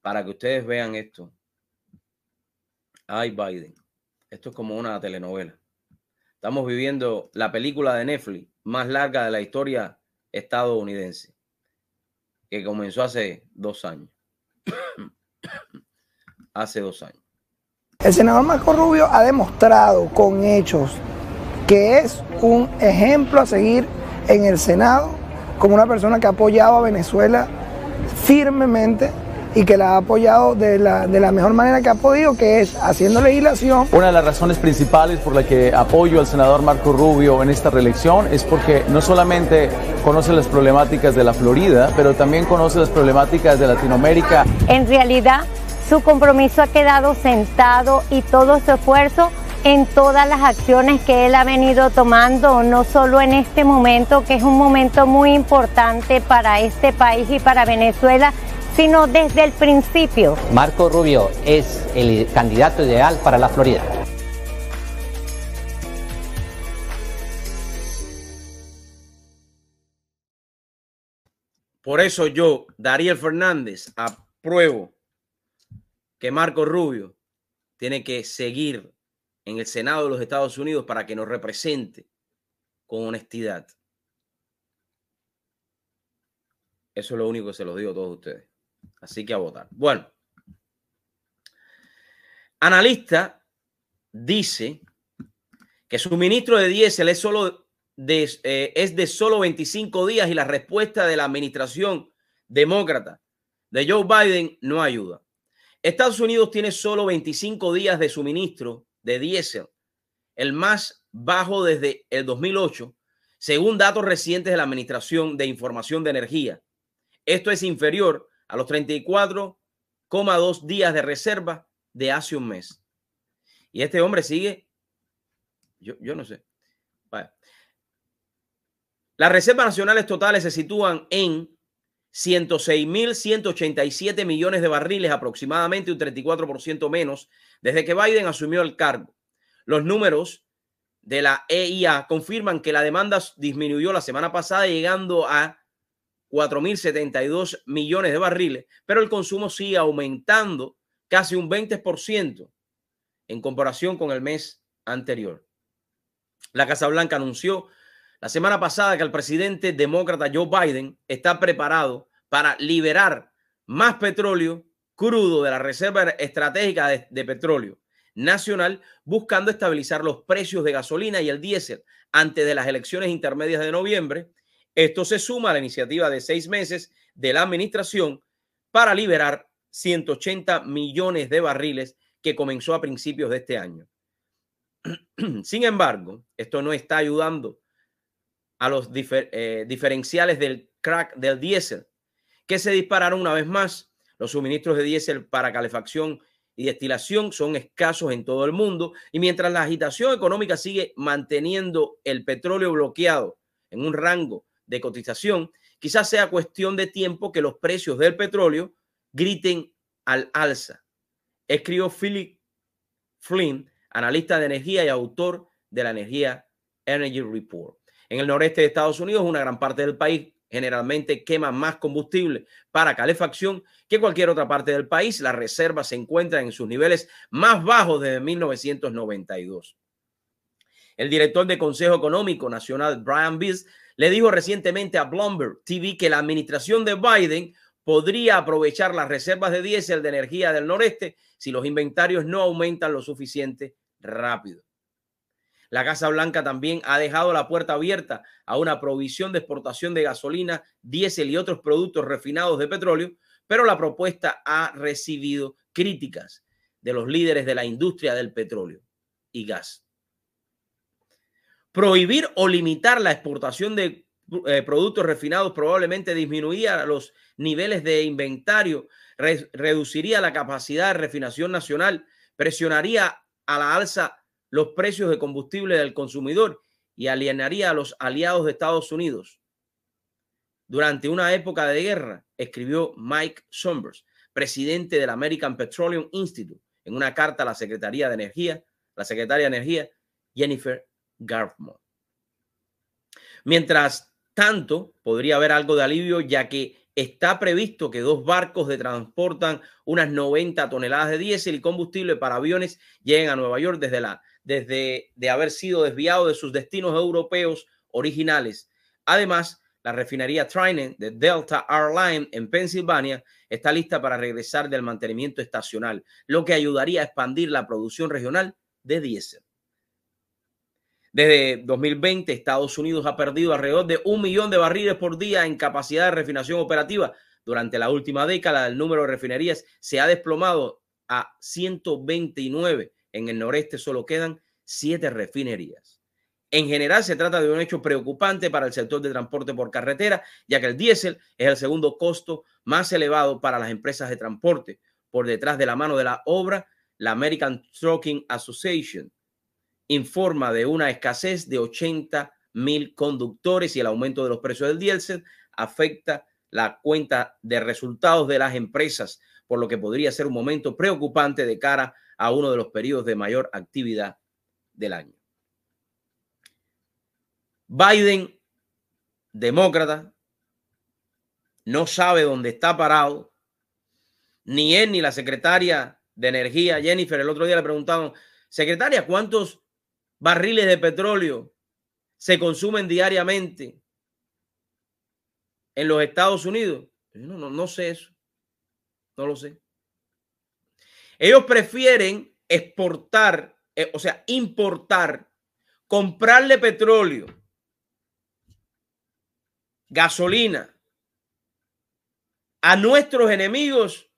para que ustedes vean esto. Ay, Biden. Esto es como una telenovela. Estamos viviendo la película de Netflix más larga de la historia estadounidense, que comenzó hace dos años. hace dos años. El senador Marco Rubio ha demostrado con hechos que es un ejemplo a seguir en el Senado como una persona que ha apoyado a Venezuela firmemente y que la ha apoyado de la, de la mejor manera que ha podido, que es haciendo legislación. Una de las razones principales por la que apoyo al senador Marco Rubio en esta reelección es porque no solamente conoce las problemáticas de la Florida, pero también conoce las problemáticas de Latinoamérica. En realidad, su compromiso ha quedado sentado y todo su esfuerzo en todas las acciones que él ha venido tomando, no solo en este momento, que es un momento muy importante para este país y para Venezuela, sino desde el principio. Marco Rubio es el candidato ideal para la Florida. Por eso yo, Dariel Fernández, apruebo que Marco Rubio tiene que seguir en el Senado de los Estados Unidos para que nos represente con honestidad. Eso es lo único que se los digo a todos ustedes. Así que a votar. Bueno, analista dice que su ministro de diésel es solo de, eh, es de solo 25 días y la respuesta de la administración demócrata de Joe Biden no ayuda. Estados Unidos tiene solo 25 días de suministro de diésel, el más bajo desde el 2008, según datos recientes de la Administración de Información de Energía. Esto es inferior a los 34,2 días de reserva de hace un mes. Y este hombre sigue, yo, no sé. Las reservas nacionales totales se sitúan en 106.187 millones de barriles, aproximadamente un 34% menos desde que Biden asumió el cargo. Los números de la EIA confirman que la demanda disminuyó la semana pasada llegando a 4.072 millones de barriles, pero el consumo sigue aumentando casi un 20% en comparación con el mes anterior. La Casa Blanca anunció la semana pasada que el presidente demócrata Joe Biden está preparado para liberar más petróleo crudo de la reserva estratégica de, petróleo nacional buscando estabilizar los precios de gasolina y el diésel antes de las elecciones intermedias de noviembre. Esto se suma a la iniciativa de seis meses de la administración para liberar 180 millones de barriles que comenzó a principios de este año. Sin embargo, esto no está ayudando a los eh, diferenciales del crack del diésel, que se dispararon una vez más. Los suministros de diésel para calefacción y destilación son escasos en todo el mundo y mientras la agitación económica sigue manteniendo el petróleo bloqueado en un rango de cotización, quizás sea cuestión de tiempo que los precios del petróleo griten al alza. Escribió Philip Flynn, analista de energía y autor de la Energía Energy Report. En el noreste de Estados Unidos, una gran parte del país generalmente quema más combustible para calefacción que cualquier otra parte del país. Las reservas se encuentran en sus niveles más bajos desde 1992. El director de Consejo Económico Nacional, Brian Beers, le dijo recientemente a Bloomberg TV que la administración de Biden podría aprovechar las reservas de diésel de energía del noreste si los inventarios no aumentan lo suficiente rápido. La Casa Blanca también ha dejado la puerta abierta a una provisión de exportación de gasolina, diésel y otros productos refinados de petróleo, pero la propuesta ha recibido críticas de los líderes de la industria del petróleo y gas. Prohibir o limitar la exportación de eh, productos refinados probablemente disminuiría los niveles de inventario, reduciría la capacidad de refinación nacional, presionaría a la alza los precios de combustible del consumidor y alienaría a los aliados de Estados Unidos. Durante una época de guerra, escribió Mike Sombers, presidente del American Petroleum Institute, en una carta a la Secretaría de Energía, la secretaria de Energía, Jennifer Garfman. Mientras tanto, podría haber algo de alivio, ya que está previsto que dos barcos de transportan unas 90 toneladas de diésel y combustible para aviones lleguen a Nueva York desde la desde de haber sido desviado de sus destinos europeos originales. Además, la refinería Trident de Delta Airline en Pensilvania está lista para regresar del mantenimiento estacional, lo que ayudaría a expandir la producción regional de diésel. Desde 2020, Estados Unidos ha perdido alrededor de un millón de barriles por día en capacidad de refinación operativa. Durante la última década, el número de refinerías se ha desplomado a 129 en el noreste solo quedan siete refinerías. En general, se trata de un hecho preocupante para el sector de transporte por carretera, ya que el diésel es el segundo costo más elevado para las empresas de transporte. Por detrás de la mano de la obra, la American Trucking Association informa de una escasez de 80 mil conductores y el aumento de los precios del diésel afecta la cuenta de resultados de las empresas, por lo que podría ser un momento preocupante de cara a uno de los periodos de mayor actividad del año. Biden, demócrata, no sabe dónde está parado, ni él ni la secretaria de Energía, Jennifer, el otro día le preguntaron, secretaria, ¿cuántos barriles de petróleo se consumen diariamente en los Estados Unidos? No, no, no sé eso, no lo sé. Ellos prefieren exportar, eh, o sea, importar, comprarle petróleo, gasolina a nuestros enemigos,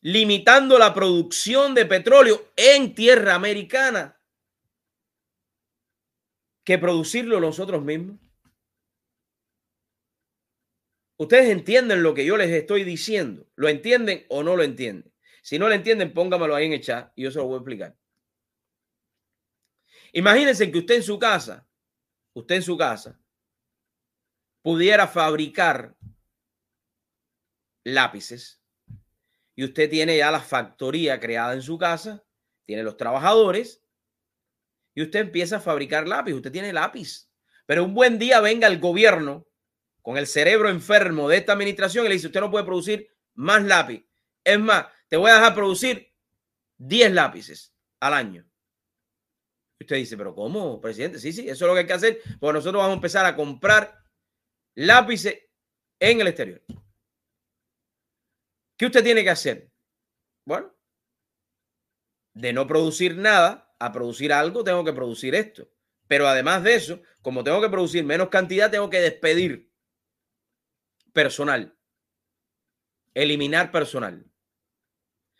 limitando la producción de petróleo en tierra americana, que producirlo nosotros mismos. Ustedes entienden lo que yo les estoy diciendo. ¿Lo entienden o no lo entienden? Si no lo entienden, póngamelo ahí en el chat y yo se lo voy a explicar. Imagínense que usted en su casa, usted en su casa, pudiera fabricar lápices y usted tiene ya la factoría creada en su casa, tiene los trabajadores y usted empieza a fabricar lápiz. Usted tiene lápiz, pero un buen día venga el gobierno con el cerebro enfermo de esta administración y le dice, usted no puede producir más lápiz. Es más, te voy a dejar producir 10 lápices al año. usted dice, pero ¿cómo, presidente? Sí, sí, eso es lo que hay que hacer, porque nosotros vamos a empezar a comprar lápices en el exterior. ¿Qué usted tiene que hacer? Bueno, de no producir nada a producir algo, tengo que producir esto. Pero además de eso, como tengo que producir menos cantidad, tengo que despedir personal, eliminar personal,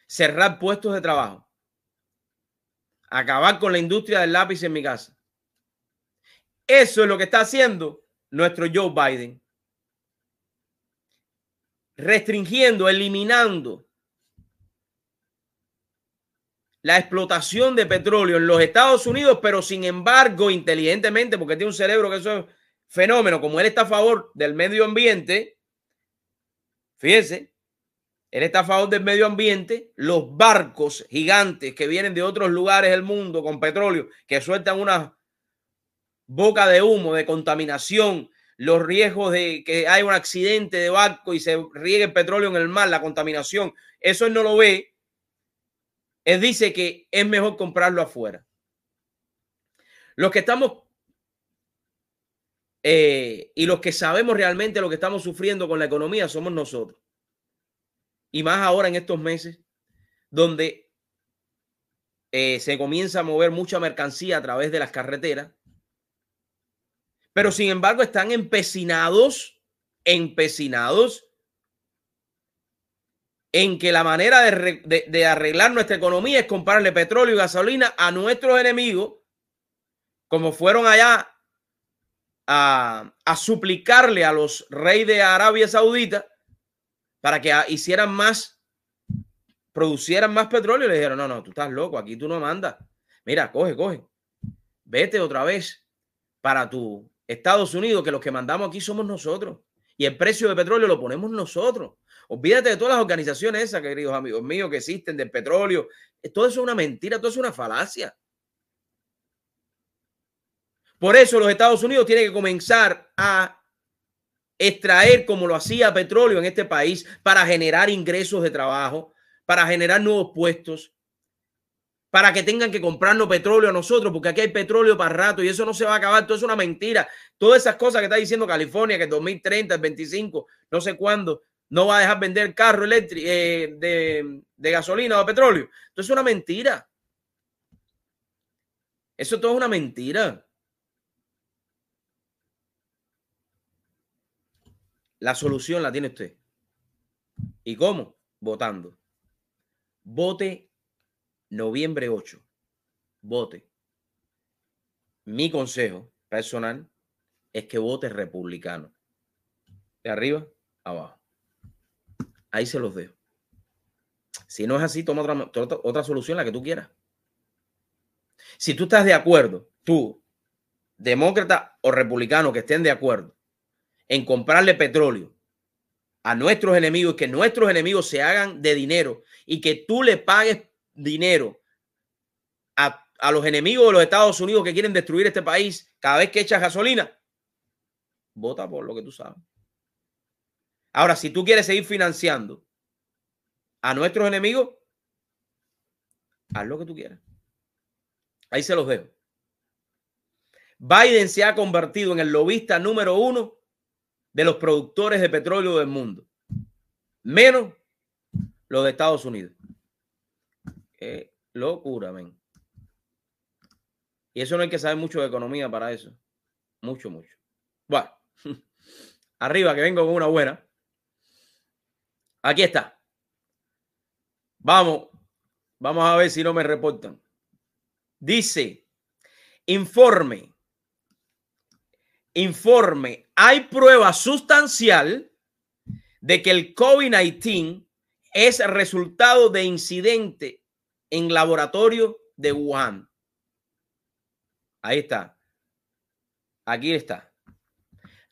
cerrar puestos de trabajo, acabar con la industria del lápiz en mi casa. Eso es lo que está haciendo nuestro Joe Biden. Restringiendo, eliminando la explotación de petróleo en los Estados Unidos, pero sin embargo, inteligentemente, porque tiene un cerebro que eso es fenómeno, como él está a favor del medio ambiente, fíjense, él está del medio ambiente, los barcos gigantes que vienen de otros lugares del mundo con petróleo, que sueltan una boca de humo, de contaminación, los riesgos de que haya un accidente de barco y se riegue el petróleo en el mar, la contaminación, eso él no lo ve. Él dice que es mejor comprarlo afuera. Los que estamos eh, y los que sabemos realmente lo que estamos sufriendo con la economía somos nosotros. Y más ahora en estos meses, donde eh, se comienza a mover mucha mercancía a través de las carreteras pero sin embargo están empecinados, empecinados en que la manera de, arreglar nuestra economía es comprarle petróleo y gasolina a nuestros enemigos, como fueron allá a, suplicarle a los reyes de Arabia Saudita para que hicieran más, producieran más petróleo. Le dijeron, no, no, tú estás loco, aquí tú no mandas. Mira, coge, coge. Vete otra vez para tu Estados Unidos, que los que mandamos aquí somos nosotros. Y el precio de petróleo lo ponemos nosotros. Olvídate de todas las organizaciones esas, queridos amigos míos, que existen del petróleo. Todo eso es una mentira, todo eso es una falacia. Por eso los Estados Unidos tienen que comenzar a extraer como lo hacía petróleo en este país para generar ingresos de trabajo, para generar nuevos puestos, para que tengan que comprarnos petróleo a nosotros, porque aquí hay petróleo para rato y eso no se va a acabar, todo es una mentira. Todas esas cosas que está diciendo California, que en 2030, el 25, no sé cuándo, no va a dejar vender carro eléctrico eh, de, gasolina o petróleo. Esto es una mentira. Eso todo es una mentira. La solución la tiene usted. ¿Y cómo? Votando. Vote noviembre 8, vote. Mi consejo personal es que vote republicano. De arriba, abajo. Ahí se los dejo. Si no es así, toma otra, otra, solución, la que tú quieras. Si tú estás de acuerdo, tú, demócrata o republicano, que estén de acuerdo en comprarle petróleo a nuestros enemigos, que nuestros enemigos se hagan de dinero y que tú le pagues dinero a, los enemigos de los Estados Unidos que quieren destruir este país cada vez que echas gasolina, vota por lo que tú sabes. Ahora, si tú quieres seguir financiando a nuestros enemigos, haz lo que tú quieras. Ahí se los dejo. Biden se ha convertido en el lobista número uno de los productores de petróleo del mundo, menos los de Estados Unidos. Eh, locura, men. Y eso no hay que saber mucho de economía para eso. Mucho, mucho. Bueno, arriba que vengo con una buena. Aquí está. Vamos, vamos a ver si no me reportan. Dice, informe, informe, hay prueba sustancial de que el COVID-19 es resultado de incidente en laboratorio de Wuhan. Ahí está. Aquí está.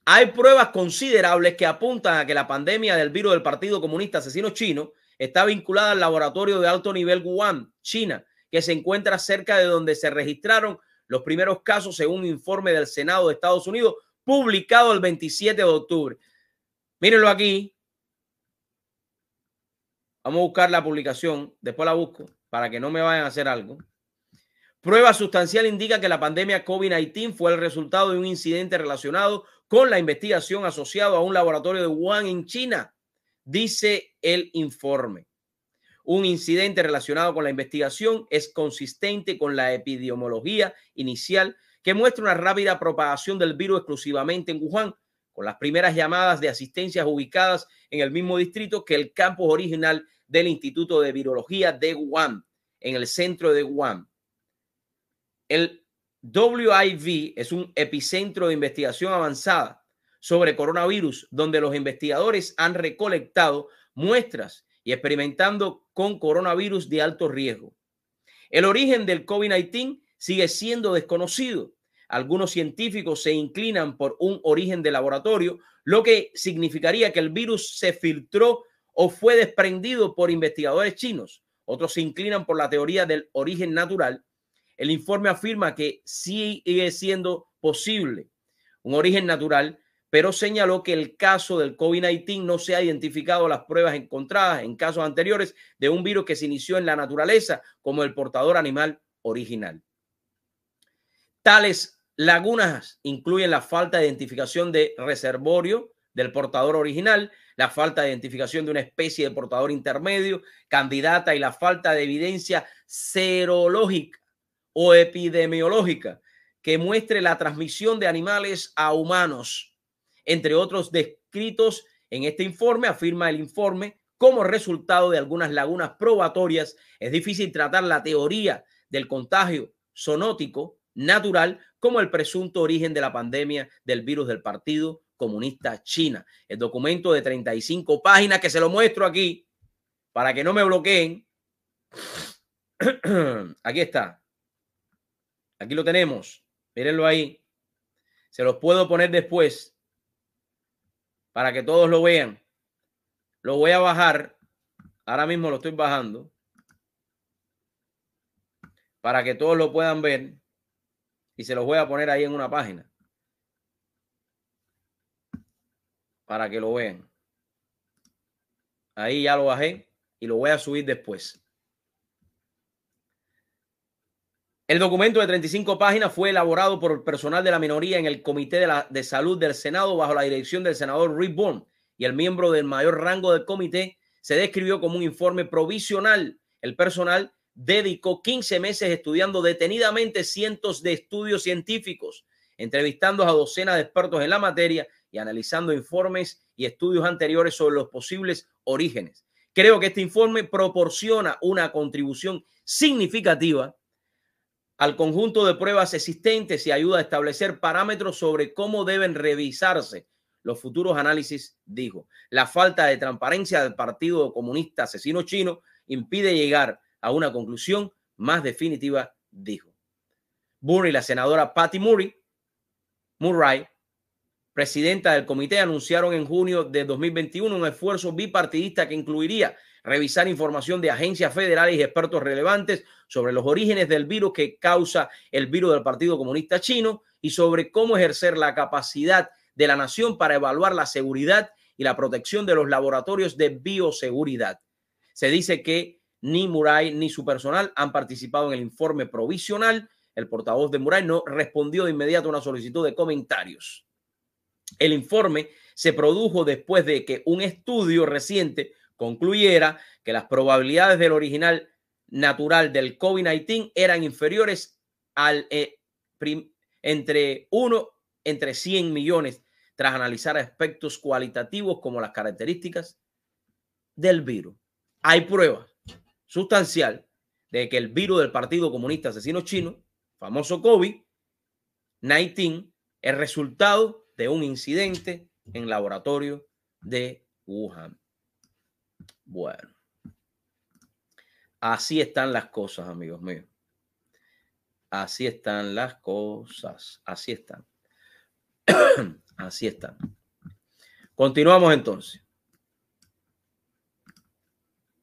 Hay pruebas considerables que apuntan a que la pandemia del virus del Partido Comunista Asesino Chino está vinculada al laboratorio de alto nivel Wuhan, China, que se encuentra cerca de donde se registraron los primeros casos según un informe del Senado de Estados Unidos publicado el 27 de octubre. Mírenlo aquí. Vamos a buscar la publicación, después la busco para que no me vayan a hacer algo. Prueba sustancial indica que la pandemia COVID-19 fue el resultado de un incidente relacionado con la investigación asociado a un laboratorio de Wuhan en China, dice el informe. Un incidente relacionado con la investigación es consistente con la epidemiología inicial que muestra una rápida propagación del virus exclusivamente en Wuhan, con las primeras llamadas de asistencias ubicadas en el mismo distrito que el campus original del Instituto de Virología de Wuhan, en el centro de Wuhan. El WIV es un epicentro de investigación avanzada sobre coronavirus, donde los investigadores han recolectado muestras y experimentando con coronavirus de alto riesgo. El origen del COVID-19 sigue siendo desconocido. Algunos científicos se inclinan por un origen de laboratorio, lo que significaría que el virus se filtró o fue desprendido por investigadores chinos. Otros se inclinan por la teoría del origen natural. El informe afirma que sigue siendo posible un origen natural, pero señaló que el caso del COVID-19 no se ha identificado las pruebas encontradas en casos anteriores de un virus que se inició en la naturaleza como el portador animal original. Tales lagunas incluyen la falta de identificación de reservorio del portador original, la falta de identificación de una especie de portador intermedio, candidata y la falta de evidencia serológica o epidemiológica que muestre la transmisión de animales a humanos entre otros descritos en este informe, afirma el informe, como resultado de algunas lagunas probatorias, es difícil tratar la teoría del contagio zoonótico natural como el presunto origen de la pandemia del virus del Partido Comunista China. El documento de 35 páginas que se lo muestro aquí para que no me bloqueen. Aquí está. Aquí lo tenemos. Mírenlo ahí. Se los puedo poner después para que todos lo vean. Lo voy a bajar. Ahora mismo lo estoy bajando. Para que todos lo puedan ver. Y se los voy a poner ahí en una página. Para que lo vean. Ahí ya lo bajé y lo voy a subir después. El documento de 35 páginas fue elaborado por personal de la minoría en el Comité de, de Salud del Senado bajo la dirección del senador Rick Bourne y el miembro del mayor rango del comité se describió como un informe provisional. El personal dedicó 15 meses estudiando detenidamente cientos de estudios científicos, entrevistando a docenas de expertos en la materia y analizando informes y estudios anteriores sobre los posibles orígenes. Creo que este informe proporciona una contribución significativa al conjunto de pruebas existentes y ayuda a establecer parámetros sobre cómo deben revisarse los futuros análisis, dijo. La falta de transparencia del Partido Comunista Asesino Chino impide llegar a una conclusión más definitiva, dijo. Burry, la senadora Patty Murray, Murray, presidenta del comité, anunciaron en junio de 2021 un esfuerzo bipartidista que incluiría revisar información de agencias federales y expertos relevantes sobre los orígenes del virus que causa el virus del Partido Comunista Chino y sobre cómo ejercer la capacidad de la nación para evaluar la seguridad y la protección de los laboratorios de bioseguridad. Se dice que ni Muray ni su personal han participado en el informe provisional. El portavoz de Muray no respondió de inmediato a una solicitud de comentarios. El informe se produjo después de que un estudio reciente concluyera que las probabilidades del original natural del COVID-19 eran inferiores al eh, entre 1 entre 100 millones tras analizar aspectos cualitativos como las características del virus. Hay pruebas sustancial de que el virus del Partido Comunista Asesino Chino, famoso COVID-19, es resultado de un incidente en laboratorio de Wuhan. Bueno, así están las cosas, amigos míos. Así están las cosas. Así están. así están. Continuamos entonces.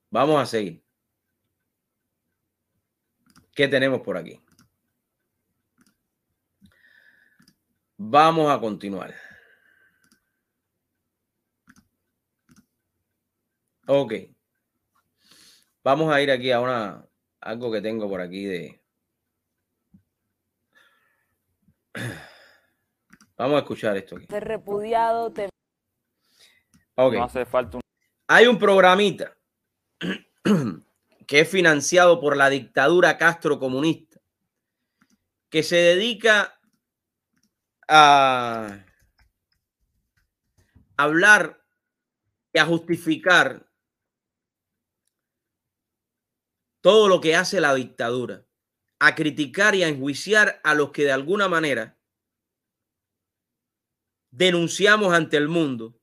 Vamos a seguir. ¿Qué tenemos por aquí? Vamos a continuar. Ok. Vamos a ir aquí a una algo que tengo por aquí de. Vamos a escuchar esto aquí. repudiado. Ok. No hace falta un... Hay un programita que es financiado por la dictadura Castro comunista, que se dedica a hablar y a justificar todo lo que hace la dictadura, a criticar y a enjuiciar a los que de alguna manera denunciamos ante el mundo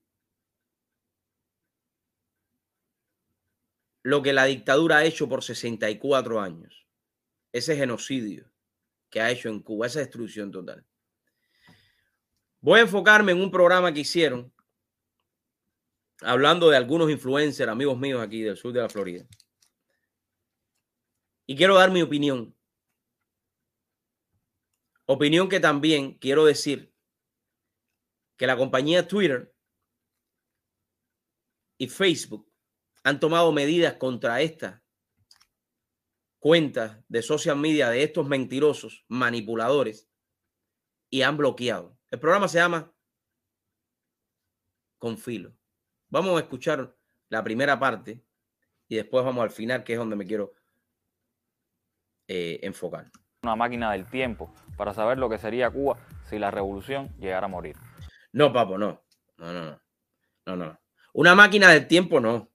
lo que la dictadura ha hecho por 64 años, ese genocidio que ha hecho en Cuba, esa destrucción total. Voy a enfocarme en un programa que hicieron hablando de algunos influencers, amigos míos aquí del sur de la Florida. Y quiero dar mi opinión. Opinión que también quiero decir que la compañía Twitter y Facebook han tomado medidas contra estas cuentas de social media de estos mentirosos manipuladores y han bloqueado. El programa se llama Confilo. Vamos a escuchar la primera parte y después vamos al final, que es donde me quiero eh, enfocar. Una máquina del tiempo para saber lo que sería Cuba si la revolución llegara a morir. No, papo, no. No, no, no. No, no. Una máquina del tiempo no.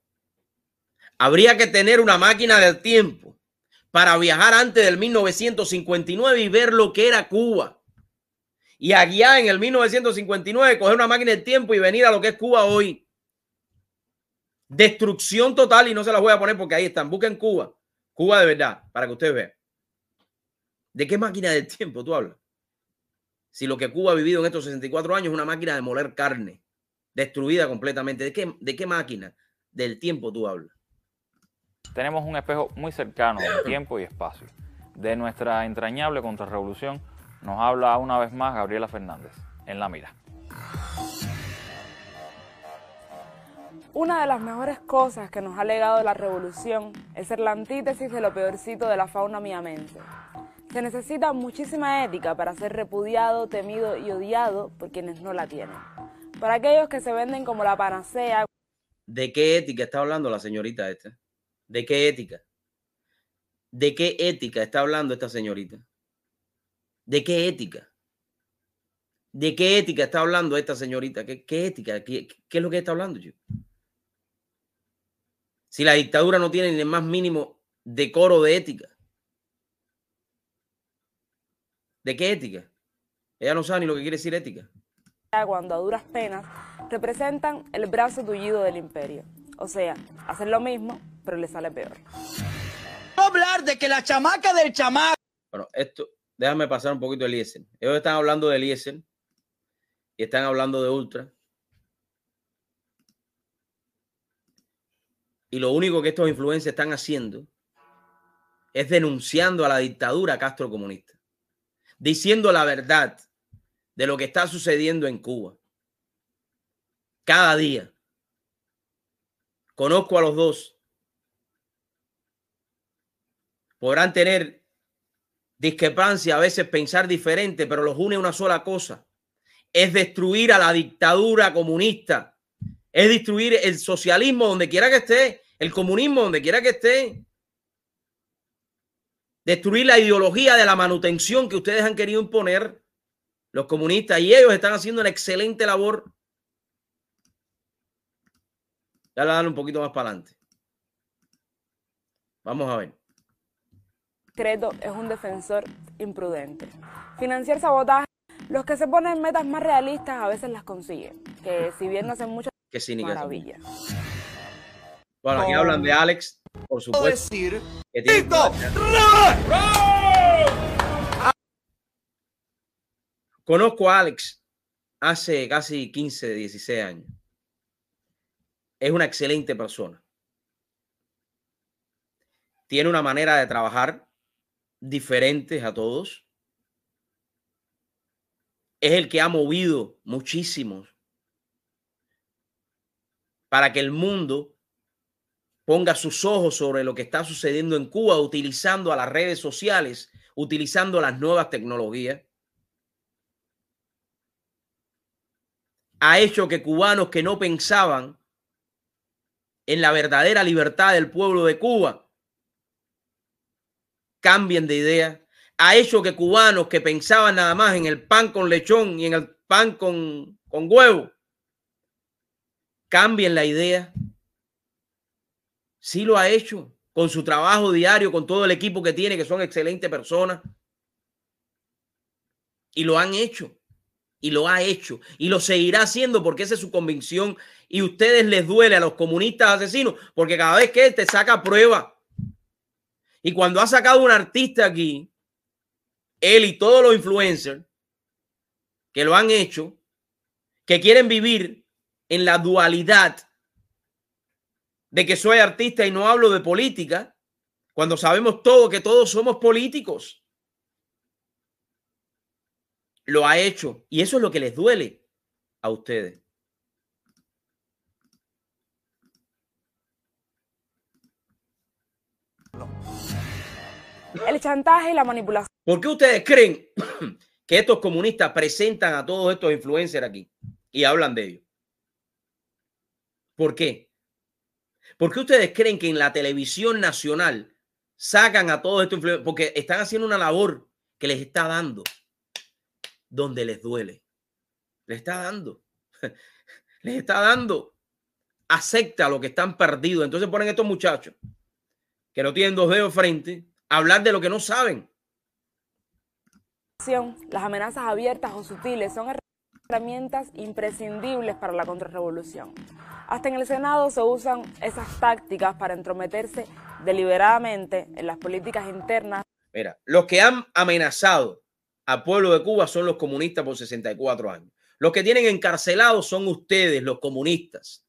Habría que tener una máquina del tiempo para viajar antes del 1959 y ver lo que era Cuba. Y allá en el 1959 coger una máquina del tiempo y venir a lo que es Cuba hoy. Destrucción total y no se las voy a poner porque ahí están. Busquen Cuba. Cuba de verdad, para que ustedes vean. ¿De qué máquina del tiempo tú hablas? Si lo que Cuba ha vivido en estos 64 años es una máquina de moler carne, destruida completamente. ¿De qué, de qué máquina del tiempo tú hablas? Tenemos un espejo muy cercano de tiempo y espacio. De nuestra entrañable contrarrevolución nos habla una vez más Gabriela Fernández en La Mira. Una de las mejores cosas que nos ha legado la revolución es ser la antítesis de lo peorcito de la fauna miamente. Se necesita muchísima ética para ser repudiado, temido y odiado por quienes no la tienen. Para aquellos que se venden como la panacea. ¿De qué ética está hablando la señorita esta? ¿De qué ética? ¿De qué ética está hablando esta señorita? ¿De qué ética? ¿De qué ética está hablando esta señorita? ¿Qué, ética? ¿Qué, es lo que está hablando, yo? si la dictadura no tiene ni el más mínimo decoro de ética? ¿De qué ética? Ella no sabe ni lo que quiere decir ética. Cuando a duras penas representan el brazo tullido del imperio. O sea, hacen lo mismo, pero le sale peor. Hablar de que la chamaca del chamaco. Bueno, esto, déjame pasar un poquito de Eliezer. Ellos están hablando de Eliezer y están hablando de Ultra Y lo único que estos influencers están haciendo es denunciando a la dictadura Castro comunista, diciendo la verdad de lo que está sucediendo en Cuba. Cada día. Conozco a los dos. Podrán tener discrepancia, a veces pensar diferente, pero los une una sola cosa. Es destruir a la dictadura comunista. Es destruir el socialismo donde quiera que esté el comunismo, donde quiera que esté. Destruir la ideología de la manutención que ustedes han querido imponer los comunistas y ellos están haciendo una excelente labor. Ya la dan un poquito más para adelante. Vamos a ver. Creto es un defensor imprudente. Financiar sabotaje. Los que se ponen metas más realistas a veces las consiguen. Que si bien no hacen mucho, Qué maravilla. Bueno, aquí hablan de Alex, por supuesto. Decir, Conozco a Alex hace casi 15, 16 años. Es una excelente persona. Tiene una manera de trabajar diferente a todos. Es el que ha movido muchísimos para que el mundo ponga sus ojos sobre lo que está sucediendo en Cuba utilizando a las redes sociales, utilizando las nuevas tecnologías. Ha hecho que cubanos que no pensaban en la verdadera libertad del pueblo de Cuba cambien de idea. Ha hecho que cubanos que pensaban nada más en el pan con lechón y en el pan con, con huevo cambien la idea. Sí lo ha hecho con su trabajo diario, con todo el equipo que tiene, que son excelentes personas. Y lo han hecho. Y lo ha hecho. Y lo seguirá haciendo porque esa es su convicción. Y ustedes les duele a los comunistas asesinos porque cada vez que él te saca prueba. Y cuando ha sacado un artista aquí, él y todos los influencers que lo han hecho, que quieren vivir en la dualidad de que soy artista y no hablo de política, cuando sabemos todo que todos somos políticos. Lo ha hecho y eso es lo que les duele a ustedes. El chantaje y la manipulación. ¿Por qué ustedes creen que estos comunistas presentan a todos estos influencers aquí y hablan de ellos? ¿Por qué? ¿Por qué ustedes creen que en la televisión nacional sacan a todos estos influencers? Porque están haciendo una labor que les está dando donde les duele. Les está dando. Les está dando. Acepta lo que están perdidos. Entonces ponen estos muchachos que no tienen dos dedos frente a hablar de lo que no saben. Las amenazas abiertas o sutiles son herramientas imprescindibles para la contrarrevolución. Hasta en el Senado se usan esas tácticas para entrometerse deliberadamente en las políticas internas. Mira, los que han amenazado al pueblo de Cuba son los comunistas por 64 años. Los que tienen encarcelados son ustedes, los comunistas.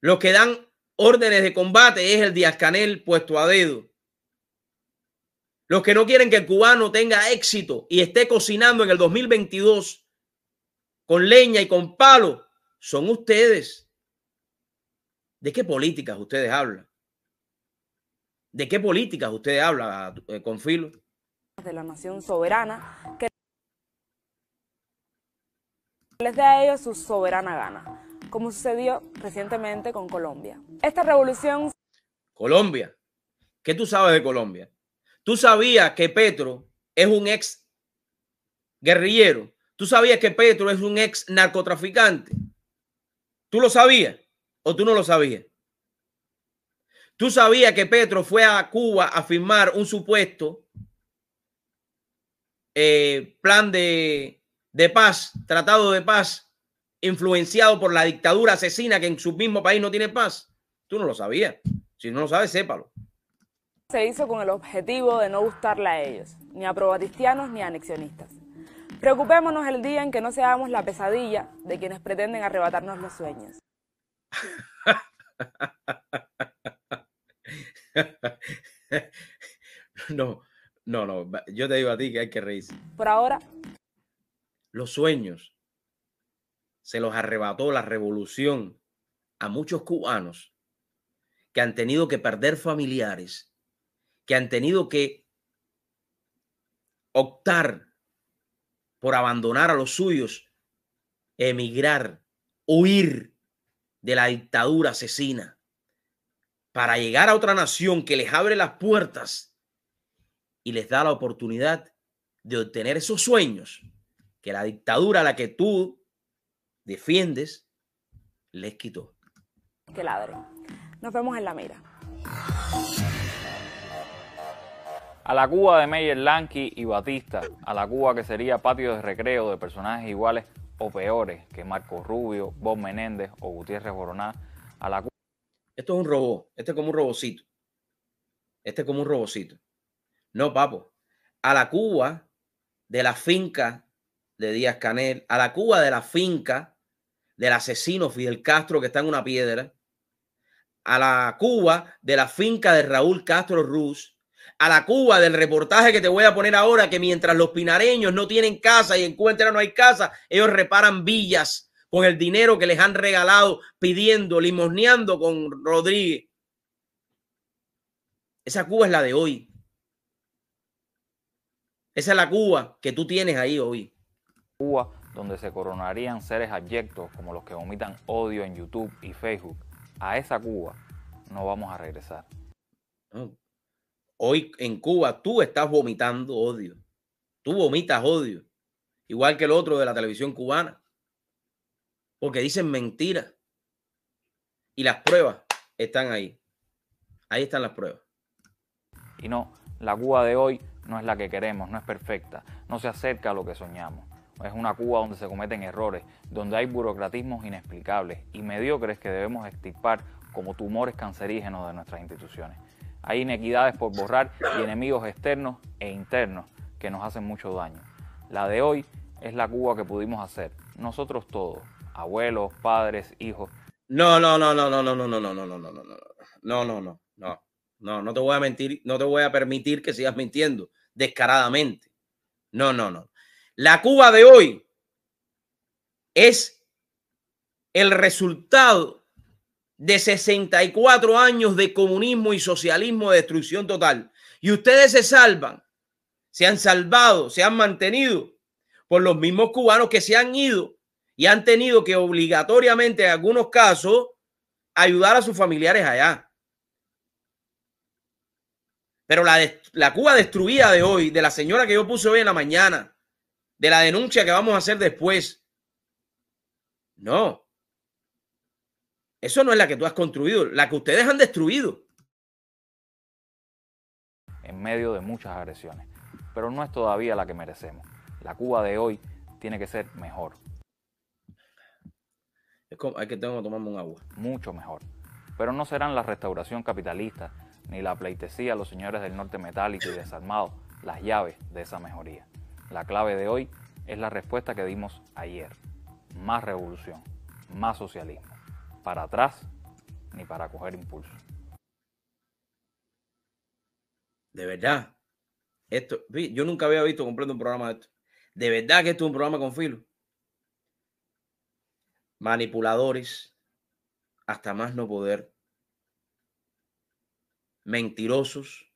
Los que dan órdenes de combate es el Díaz Canel puesto a dedo. Los que no quieren que el cubano tenga éxito y esté cocinando en el 2022 con leña y con palo son ustedes. ¿De qué políticas ustedes hablan? ¿De qué políticas ustedes hablan eh, con filo? De la nación soberana que les dé a ellos su soberana gana, como sucedió recientemente con Colombia. Esta revolución... Colombia. ¿Qué tú sabes de Colombia? ¿Tú sabías que Petro es un ex guerrillero? ¿Tú sabías que Petro es un ex narcotraficante? ¿Tú lo sabías o tú no lo sabías? ¿Tú sabías que Petro fue a Cuba a firmar un supuesto eh, plan de, de paz, tratado de paz, influenciado por la dictadura asesina que en su mismo país no tiene paz? Tú no lo sabías. Si no lo sabes, sépalo. Se hizo con el objetivo de no gustarle a ellos, ni a probatistianos ni a anexionistas. Preocupémonos el día en que no seamos la pesadilla de quienes pretenden arrebatarnos los sueños. No, no, no. Yo te digo a ti que hay que reírse. Por ahora. Los sueños se los arrebató la revolución a muchos cubanos que han tenido que perder familiares, que han tenido que optar por abandonar a los suyos, emigrar, huir de la dictadura asesina, para llegar a otra nación que les abre las puertas y les da la oportunidad de obtener esos sueños que la dictadura a la que tú defiendes les quitó. Que ladre. Nos vemos en la mira. A la Cuba de Meyer Lanky y Batista, a la Cuba que sería patio de recreo de personajes iguales o peores que Marco Rubio, Bob Menéndez o Gutiérrez Boroná, a la Cuba. Esto es un robot, este es como un robocito. Este es como un robocito. No, papo. A la Cuba de la finca de Díaz Canel, a la Cuba de la finca del asesino Fidel Castro que está en una piedra, a la Cuba de la finca de Raúl Castro Ruz, a la Cuba del reportaje que te voy a poner ahora, que mientras los pinareños no tienen casa y en Cuba entera no hay casa, ellos reparan villas con el dinero que les han regalado, pidiendo, limosneando con Rodríguez. Esa Cuba es la de hoy. Esa es la Cuba que tú tienes ahí hoy. Cuba donde se coronarían seres abyectos como los que vomitan odio en YouTube y Facebook. A esa Cuba no vamos a regresar. Hoy en Cuba tú estás vomitando odio. Tú vomitas odio. Igual que el otro de la televisión cubana. Porque dicen mentiras. Y las pruebas están ahí. Ahí están las pruebas. Y no, la Cuba de hoy no es la que queremos, no es perfecta, no se acerca a lo que soñamos. Es una Cuba donde se cometen errores, donde hay burocratismos inexplicables y mediocres que debemos extirpar como tumores cancerígenos de nuestras instituciones. Hay inequidades por borrar y enemigos externos e internos que nos hacen mucho daño. La de hoy es la Cuba que pudimos hacer, nosotros todos, abuelos, padres, hijos. No, no, no, no, no, no, no, no, no, no, no, no, no, no, no, no, no, no, no te voy a mentir, no te voy a permitir que sigas mintiendo descaradamente. No, no, no. La Cuba de hoy es el resultado de 64 años de comunismo y socialismo de destrucción total. Y ustedes se salvan, se han salvado, se han mantenido por los mismos cubanos que se han ido y han tenido que obligatoriamente en algunos casos ayudar a sus familiares allá. Pero la, la Cuba destruida de hoy, de la señora que yo puse hoy en la mañana, de la denuncia que vamos a hacer después. No. Eso no es la que tú has construido, la que ustedes han destruido. En medio de muchas agresiones. Pero no es todavía la que merecemos. La Cuba de hoy tiene que ser mejor. Es como, hay que tengo que tomarme un agua. Mucho mejor. Pero no serán la restauración capitalista ni la pleitesía a los señores del norte metálico y desarmado las llaves de esa mejoría. La clave de hoy es la respuesta que dimos ayer. Más revolución, más socialismo. Para atrás ni para coger impulso. De verdad. Esto, yo nunca había visto completo un programa de esto. De verdad que esto es un programa con filo. Manipuladores, hasta más no poder. Mentirosos,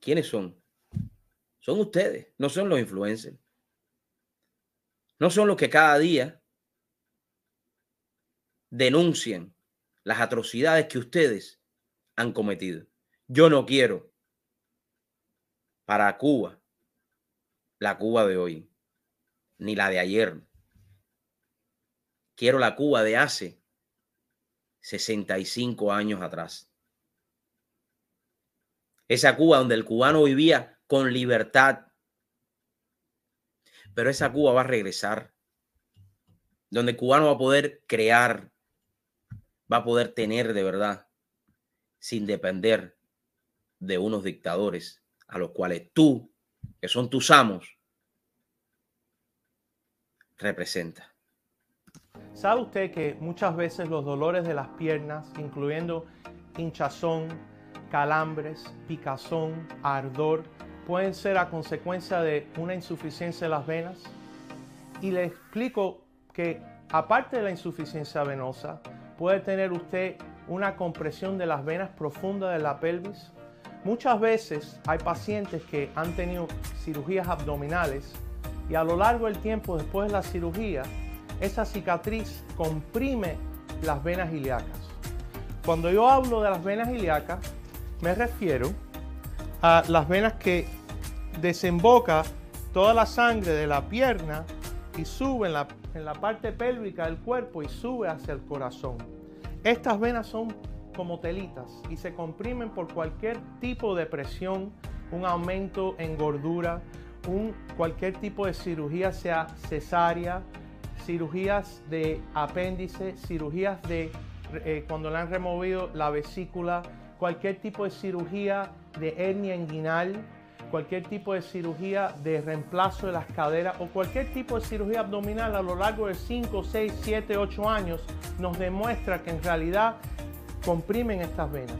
¿Quiénes son? Son ustedes, no son los influencers. No son los que cada día denuncian las atrocidades que ustedes han cometido. Yo no quiero para Cuba la Cuba de hoy, ni la de ayer. Quiero la Cuba de hace 65 años atrás. Esa Cuba donde el cubano vivía con libertad. Pero esa Cuba va a regresar. Donde el cubano va a poder crear, va a poder tener de verdad, sin depender de unos dictadores a los cuales tú, que son tus amos, representa. ¿Sabe usted que muchas veces los dolores de las piernas, incluyendo hinchazón, calambres, picazón, ardor, pueden ser a consecuencia de una insuficiencia de las venas. Y le explico que aparte de la insuficiencia venosa, puede tener usted una compresión de las venas profundas de la pelvis. Muchas veces hay pacientes que han tenido cirugías abdominales y a lo largo del tiempo después de la cirugía, esa cicatriz comprime las venas ilíacas. Cuando yo hablo de las venas ilíacas, me refiero a las venas que desemboca toda la sangre de la pierna y sube en la, en la parte pélvica del cuerpo y sube hacia el corazón. Estas venas son como telitas y se comprimen por cualquier tipo de presión, un aumento en gordura, un, cualquier tipo de cirugía, sea cesárea, cirugías de apéndice, cirugías de eh, cuando le han removido la vesícula, cualquier tipo de cirugía de hernia inguinal, cualquier tipo de cirugía de reemplazo de las caderas o cualquier tipo de cirugía abdominal a lo largo de 5, 6, 7, 8 años nos demuestra que en realidad comprimen estas venas.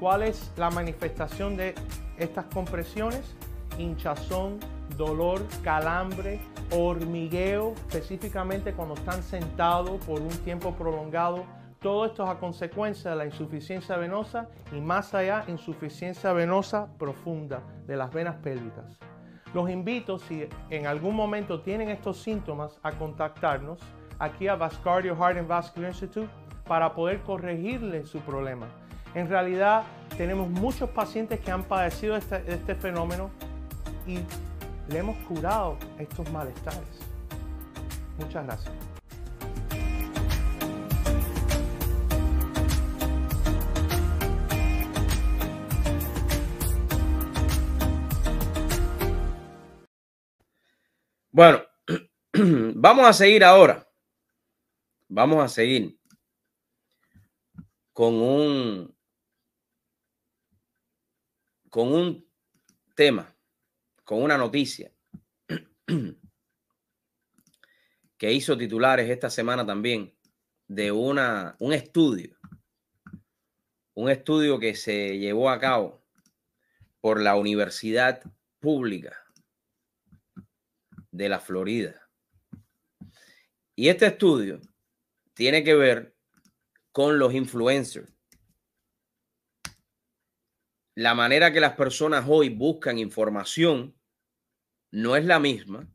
¿Cuál es la manifestación de estas compresiones? Hinchazón, dolor, calambre, hormigueo, específicamente cuando están sentados por un tiempo prolongado todo esto es a consecuencia de la insuficiencia venosa y más allá insuficiencia venosa profunda de las venas pélvicas. Los invito, si en algún momento tienen estos síntomas, a contactarnos aquí a Vascardio Heart and Vascular Institute para poder corregirle su problema. En realidad tenemos muchos pacientes que han padecido este, este fenómeno y le hemos curado estos malestares. Muchas gracias. Bueno, vamos a seguir ahora. Vamos a seguir con un con un tema, con una noticia que hizo titulares esta semana también de una, un estudio, un estudio que se llevó a cabo por la Universidad Pública de la Florida. Y este estudio tiene que ver con los influencers. La manera que las personas hoy buscan información no es la misma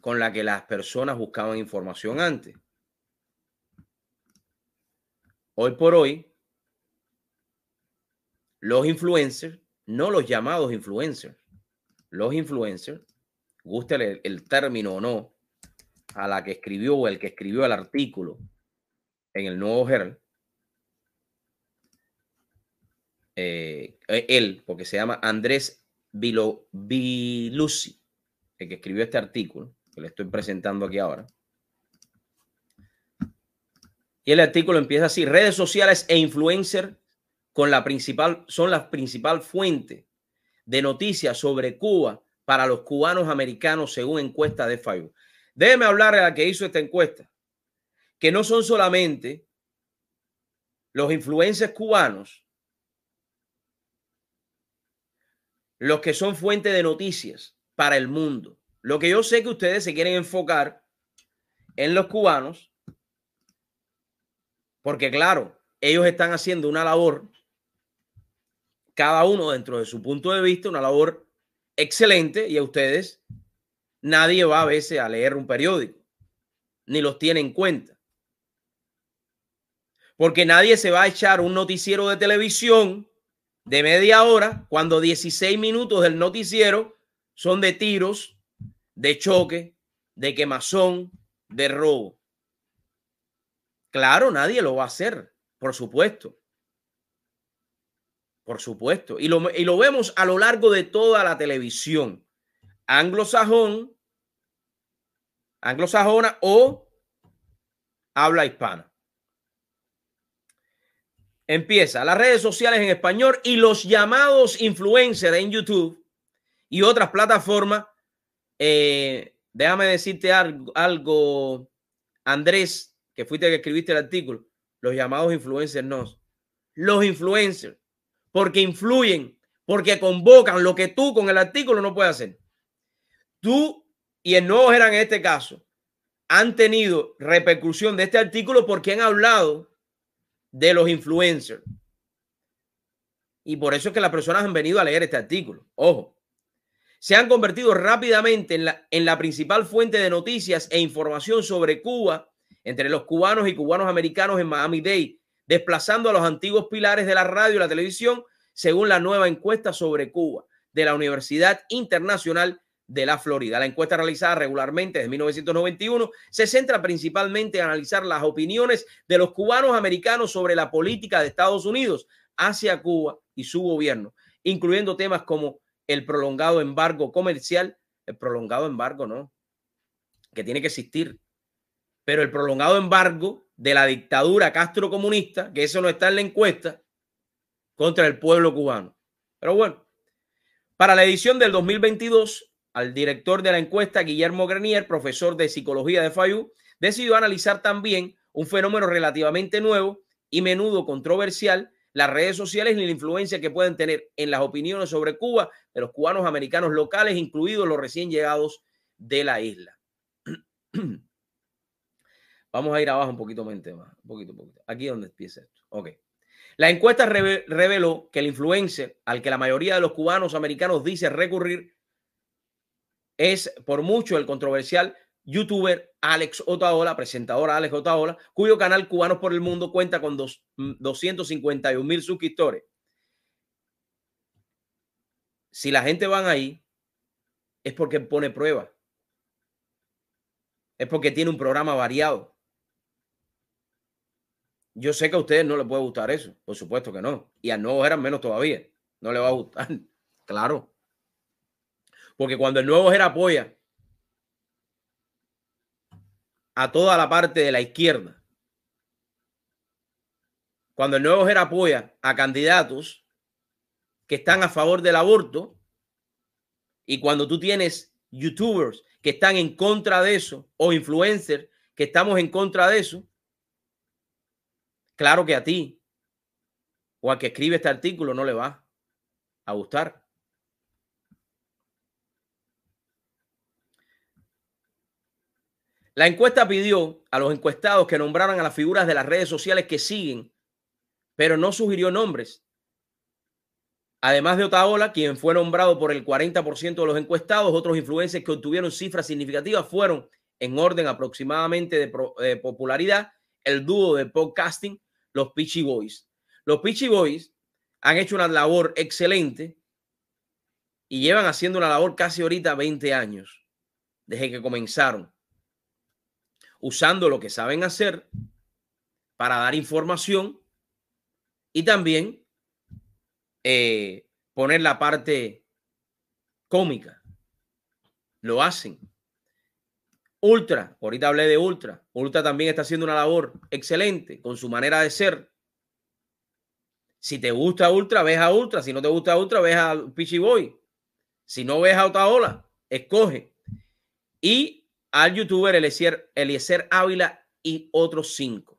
con la que las personas buscaban información antes. Hoy por hoy, los influencers no los llamados influencers. Los influencers, guste el, término o no, a la que escribió o el que escribió el artículo en el Nuevo Herald, eh, él, porque se llama Andrés Vilusi, el que escribió este artículo, que le estoy presentando aquí ahora. Y el artículo empieza así: redes sociales e influencers con la principal, son la principal fuente de noticias sobre Cuba para los cubanos americanos según encuesta de Facebook. Déjeme hablar de la que hizo esta encuesta, que no son solamente los influencers cubanos los que son fuente de noticias para el mundo. Lo que yo sé que ustedes se quieren enfocar en los cubanos, porque claro, ellos están haciendo una labor cada uno dentro de su punto de vista, una labor excelente y a ustedes nadie va a veces a leer un periódico, ni los tiene en cuenta. Porque nadie se va a echar un noticiero de televisión de media hora cuando 16 minutos del noticiero son de tiros, de choque, de quemazón, de robo. Claro, nadie lo va a hacer, por supuesto. Por supuesto. Y lo, y lo vemos a lo largo de toda la televisión. Anglosajón, anglosajona o habla hispana. Empieza las redes sociales en español y los llamados influencers en YouTube y otras plataformas. Eh, déjame decirte algo, algo, Andrés, que fuiste que escribiste el artículo. Los llamados influencers no. Los influencers porque influyen, porque convocan lo que tú con el artículo no puedes hacer. Tú y el nuevo eran en este caso han tenido repercusión de este artículo porque han hablado de los influencers. Y por eso es que las personas han venido a leer este artículo. Ojo, se han convertido rápidamente en la, en la principal fuente de noticias e información sobre Cuba entre los cubanos y cubanos americanos en Miami-Dade desplazando a los antiguos pilares de la radio y la televisión, según la nueva encuesta sobre Cuba de la Universidad Internacional de la Florida. La encuesta realizada regularmente desde 1991 se centra principalmente en analizar las opiniones de los cubanos americanos sobre la política de Estados Unidos hacia Cuba y su gobierno, incluyendo temas como el prolongado embargo comercial, el prolongado embargo, no, que tiene que existir, pero el prolongado embargo de la dictadura Castro comunista, que eso no está en la encuesta, contra el pueblo cubano. Pero bueno, para la edición del 2022, al director de la encuesta, Guillermo Grenier, profesor de psicología de FAYU, decidió analizar también un fenómeno relativamente nuevo y menudo controversial, las redes sociales y la influencia que pueden tener en las opiniones sobre Cuba de los cubanos americanos locales, incluidos los recién llegados de la isla. Vamos a ir abajo un poquito más, un poquito, poquito. Aquí es donde empieza esto. Ok. La encuesta reveló que el influencer al que la mayoría de los cubanos americanos dice recurrir es por mucho el controversial youtuber Alex Otaola, presentadora Alex Otaola, cuyo canal Cubanos por el Mundo cuenta con dos, 251 mil suscriptores. Si la gente van ahí, es porque pone prueba. Es porque tiene un programa variado. Yo sé que a ustedes no les puede gustar eso, por supuesto que no. Y a nuevo eran menos todavía. No le va a gustar. Claro. Porque cuando el nuevo era apoya a toda la parte de la izquierda, cuando el nuevo era apoya a candidatos que están a favor del aborto, y cuando tú tienes youtubers que están en contra de eso o influencers que estamos en contra de eso, claro que a ti o al que escribe este artículo no le va a gustar. La encuesta pidió a los encuestados que nombraran a las figuras de las redes sociales que siguen, pero no sugirió nombres. Además de Otaola, quien fue nombrado por el 40% de los encuestados, otros influencers que obtuvieron cifras significativas fueron, en orden aproximadamente de, popularidad, el dúo de podcasting, los Peachy Boys. Los Peachy Boys han hecho una labor excelente y llevan haciendo una labor casi ahorita 20 años, desde que comenzaron, usando lo que saben hacer para dar información y también eh, poner la parte cómica. Lo hacen. Ultra, ahorita hablé de Ultra. Ultra también está haciendo una labor excelente con su manera de ser. Si te gusta Ultra, ves a Ultra. Si no te gusta Ultra, ves a Pichi Boy. Si no ves a Otaola, escoge. Y al youtuber Eliezer, Eliezer Ávila y otros cinco.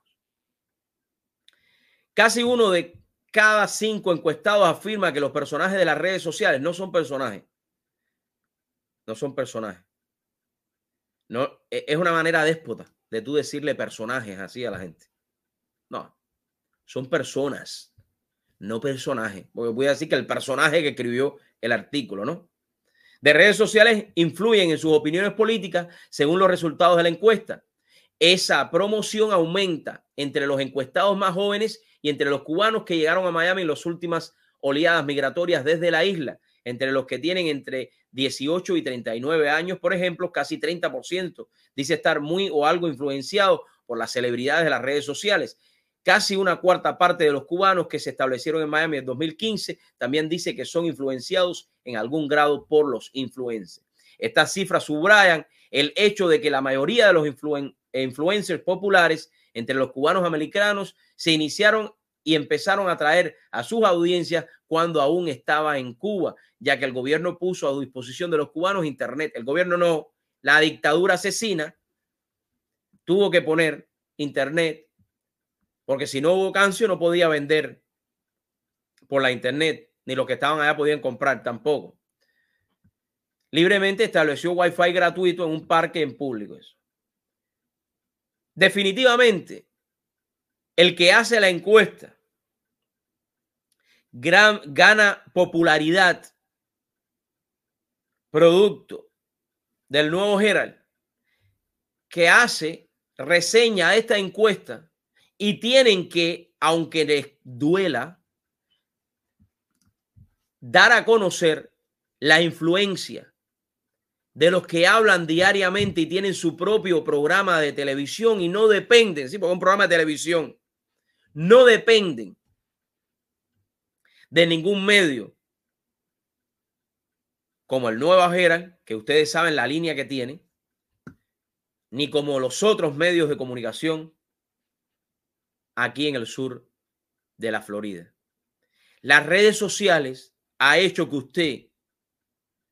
Casi uno de cada cinco encuestados afirma que los personajes de las redes sociales no son personajes. No son personajes. No, e, es una manera déspota de tú decirle personajes así a la gente. No, son personas, no personajes. Porque voy a decir que el personaje que escribió el artículo, ¿no? De redes sociales influyen en sus opiniones políticas según los resultados de la encuesta. Esa promoción aumenta entre los encuestados más jóvenes y entre los cubanos que llegaron a Miami en las últimas oleadas migratorias desde la isla, entre los que tienen entre 18 y 39 años, por ejemplo, casi 30% dice estar muy o algo influenciado por las celebridades de las redes sociales. Casi una cuarta parte de los cubanos que se establecieron en Miami en 2015 también dice que son influenciados en algún grado por los influencers. Estas cifras subrayan el hecho de que la mayoría de los influencers populares entre los cubanos americanos se iniciaron y empezaron a traer a sus audiencias cuando aún estaba en Cuba, ya que el gobierno puso a disposición de los cubanos Internet. El gobierno no, la dictadura asesina tuvo que poner Internet, porque si no hubo cancio no podía vender por la Internet, ni los que estaban allá podían comprar tampoco. Libremente estableció Wi-Fi gratuito en un parque en público. Definitivamente, el que hace la encuesta gana popularidad producto del nuevo Herald que hace reseña a esta encuesta y tienen que, aunque les duela, dar a conocer la influencia de los que hablan diariamente y tienen su propio programa de televisión y no dependen, sí, porque un programa de televisión, no dependen de ningún medio como el Nuevo Herald, que ustedes saben la línea que tiene, ni como los otros medios de comunicación aquí en el sur de la Florida. Las redes sociales ha hecho que usted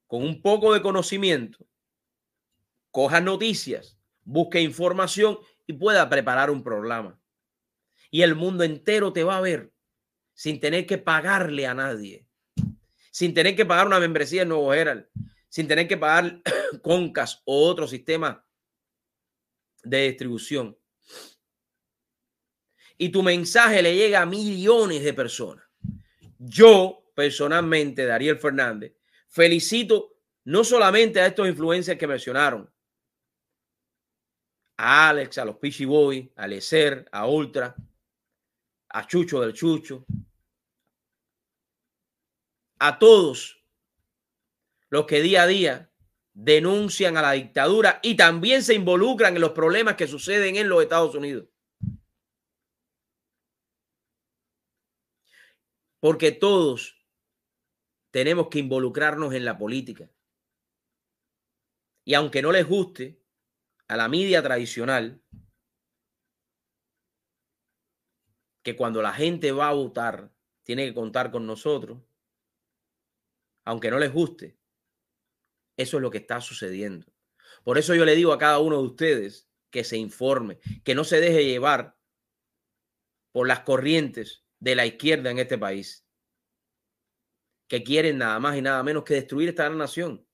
con un poco de conocimiento, coja noticias, busque información y pueda preparar un programa. Y el mundo entero te va a ver sin tener que pagarle a nadie, sin tener que pagar una membresía en Nuevo Herald, sin tener que pagar Concas o otro sistema de distribución. Y tu mensaje le llega a millones de personas. Yo, personalmente, Dariel Fernández, Felicito no solamente a estos influencers que mencionaron, a Alex, a los Pichi Boy, a Lecer, a Ultra, a Chucho del Chucho, a todos los que día a día denuncian a la dictadura y también se involucran en los problemas que suceden en los Estados Unidos. Porque todos tenemos que involucrarnos en la política. Y aunque no les guste a la media tradicional, que cuando la gente va a votar tiene que contar con nosotros, aunque no les guste, eso es lo que está sucediendo. Por eso yo le digo a cada uno de ustedes que se informe, que no se deje llevar por las corrientes de la izquierda en este país, que quieren nada más y nada menos que destruir esta gran nación.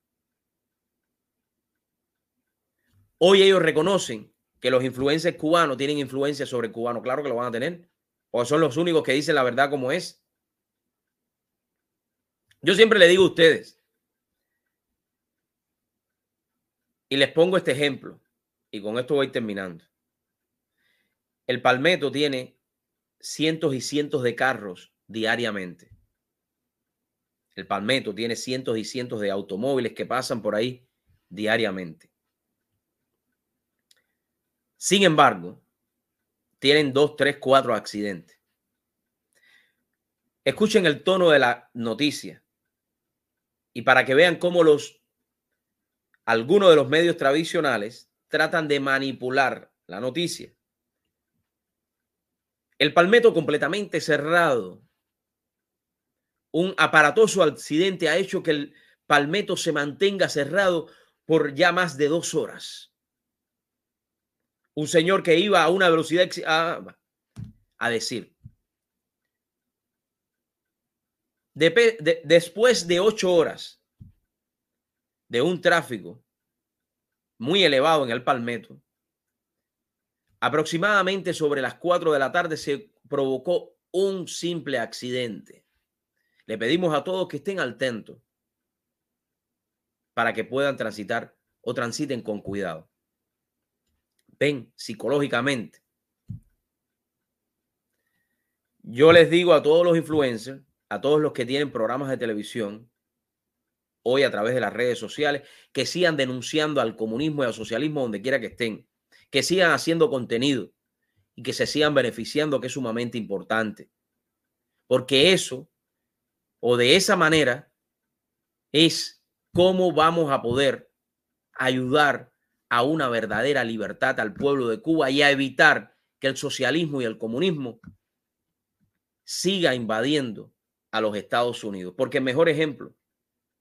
Hoy ellos reconocen que los influencers cubanos tienen influencia sobre el cubano. Claro que lo van a tener. O son los únicos que dicen la verdad como es. Yo siempre le digo a ustedes, Y les pongo este ejemplo, y con esto voy terminando. El Palmetto tiene cientos y cientos de carros diariamente. El Palmetto tiene cientos y cientos de automóviles que pasan por ahí diariamente. Sin embargo, tienen dos, tres, cuatro accidentes. Escuchen el tono de la noticia y para que vean cómo los algunos de los medios tradicionales tratan de manipular la noticia. El palmeto completamente cerrado. Un aparatoso accidente ha hecho que el palmeto se mantenga cerrado por ya más de dos horas. Un señor que iba a una velocidad a, a decir. después de ocho horas de un tráfico muy elevado en el Palmetto, aproximadamente sobre las 4 de la tarde se provocó un simple accidente. Le pedimos a todos que estén atentos para que puedan transitar o transiten con cuidado. Ven psicológicamente. Yo les digo a todos los influencers, a todos los que tienen programas de televisión, hoy a través de las redes sociales, que sigan denunciando al comunismo y al socialismo donde quiera que estén, que sigan haciendo contenido y que se sigan beneficiando, que es sumamente importante. Porque eso, o de esa manera, es cómo vamos a poder ayudar a una verdadera libertad al pueblo de Cuba y a evitar que el socialismo y el comunismo siga invadiendo a los Estados Unidos. Porque el mejor ejemplo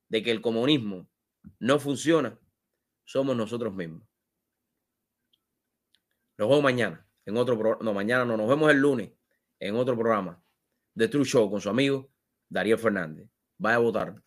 de que el comunismo no funciona, somos nosotros mismos. Nos vemos mañana en otro. No, mañana no, nos vemos el lunes en otro programa de True Show con su amigo Darío Fernández. Vaya a votar.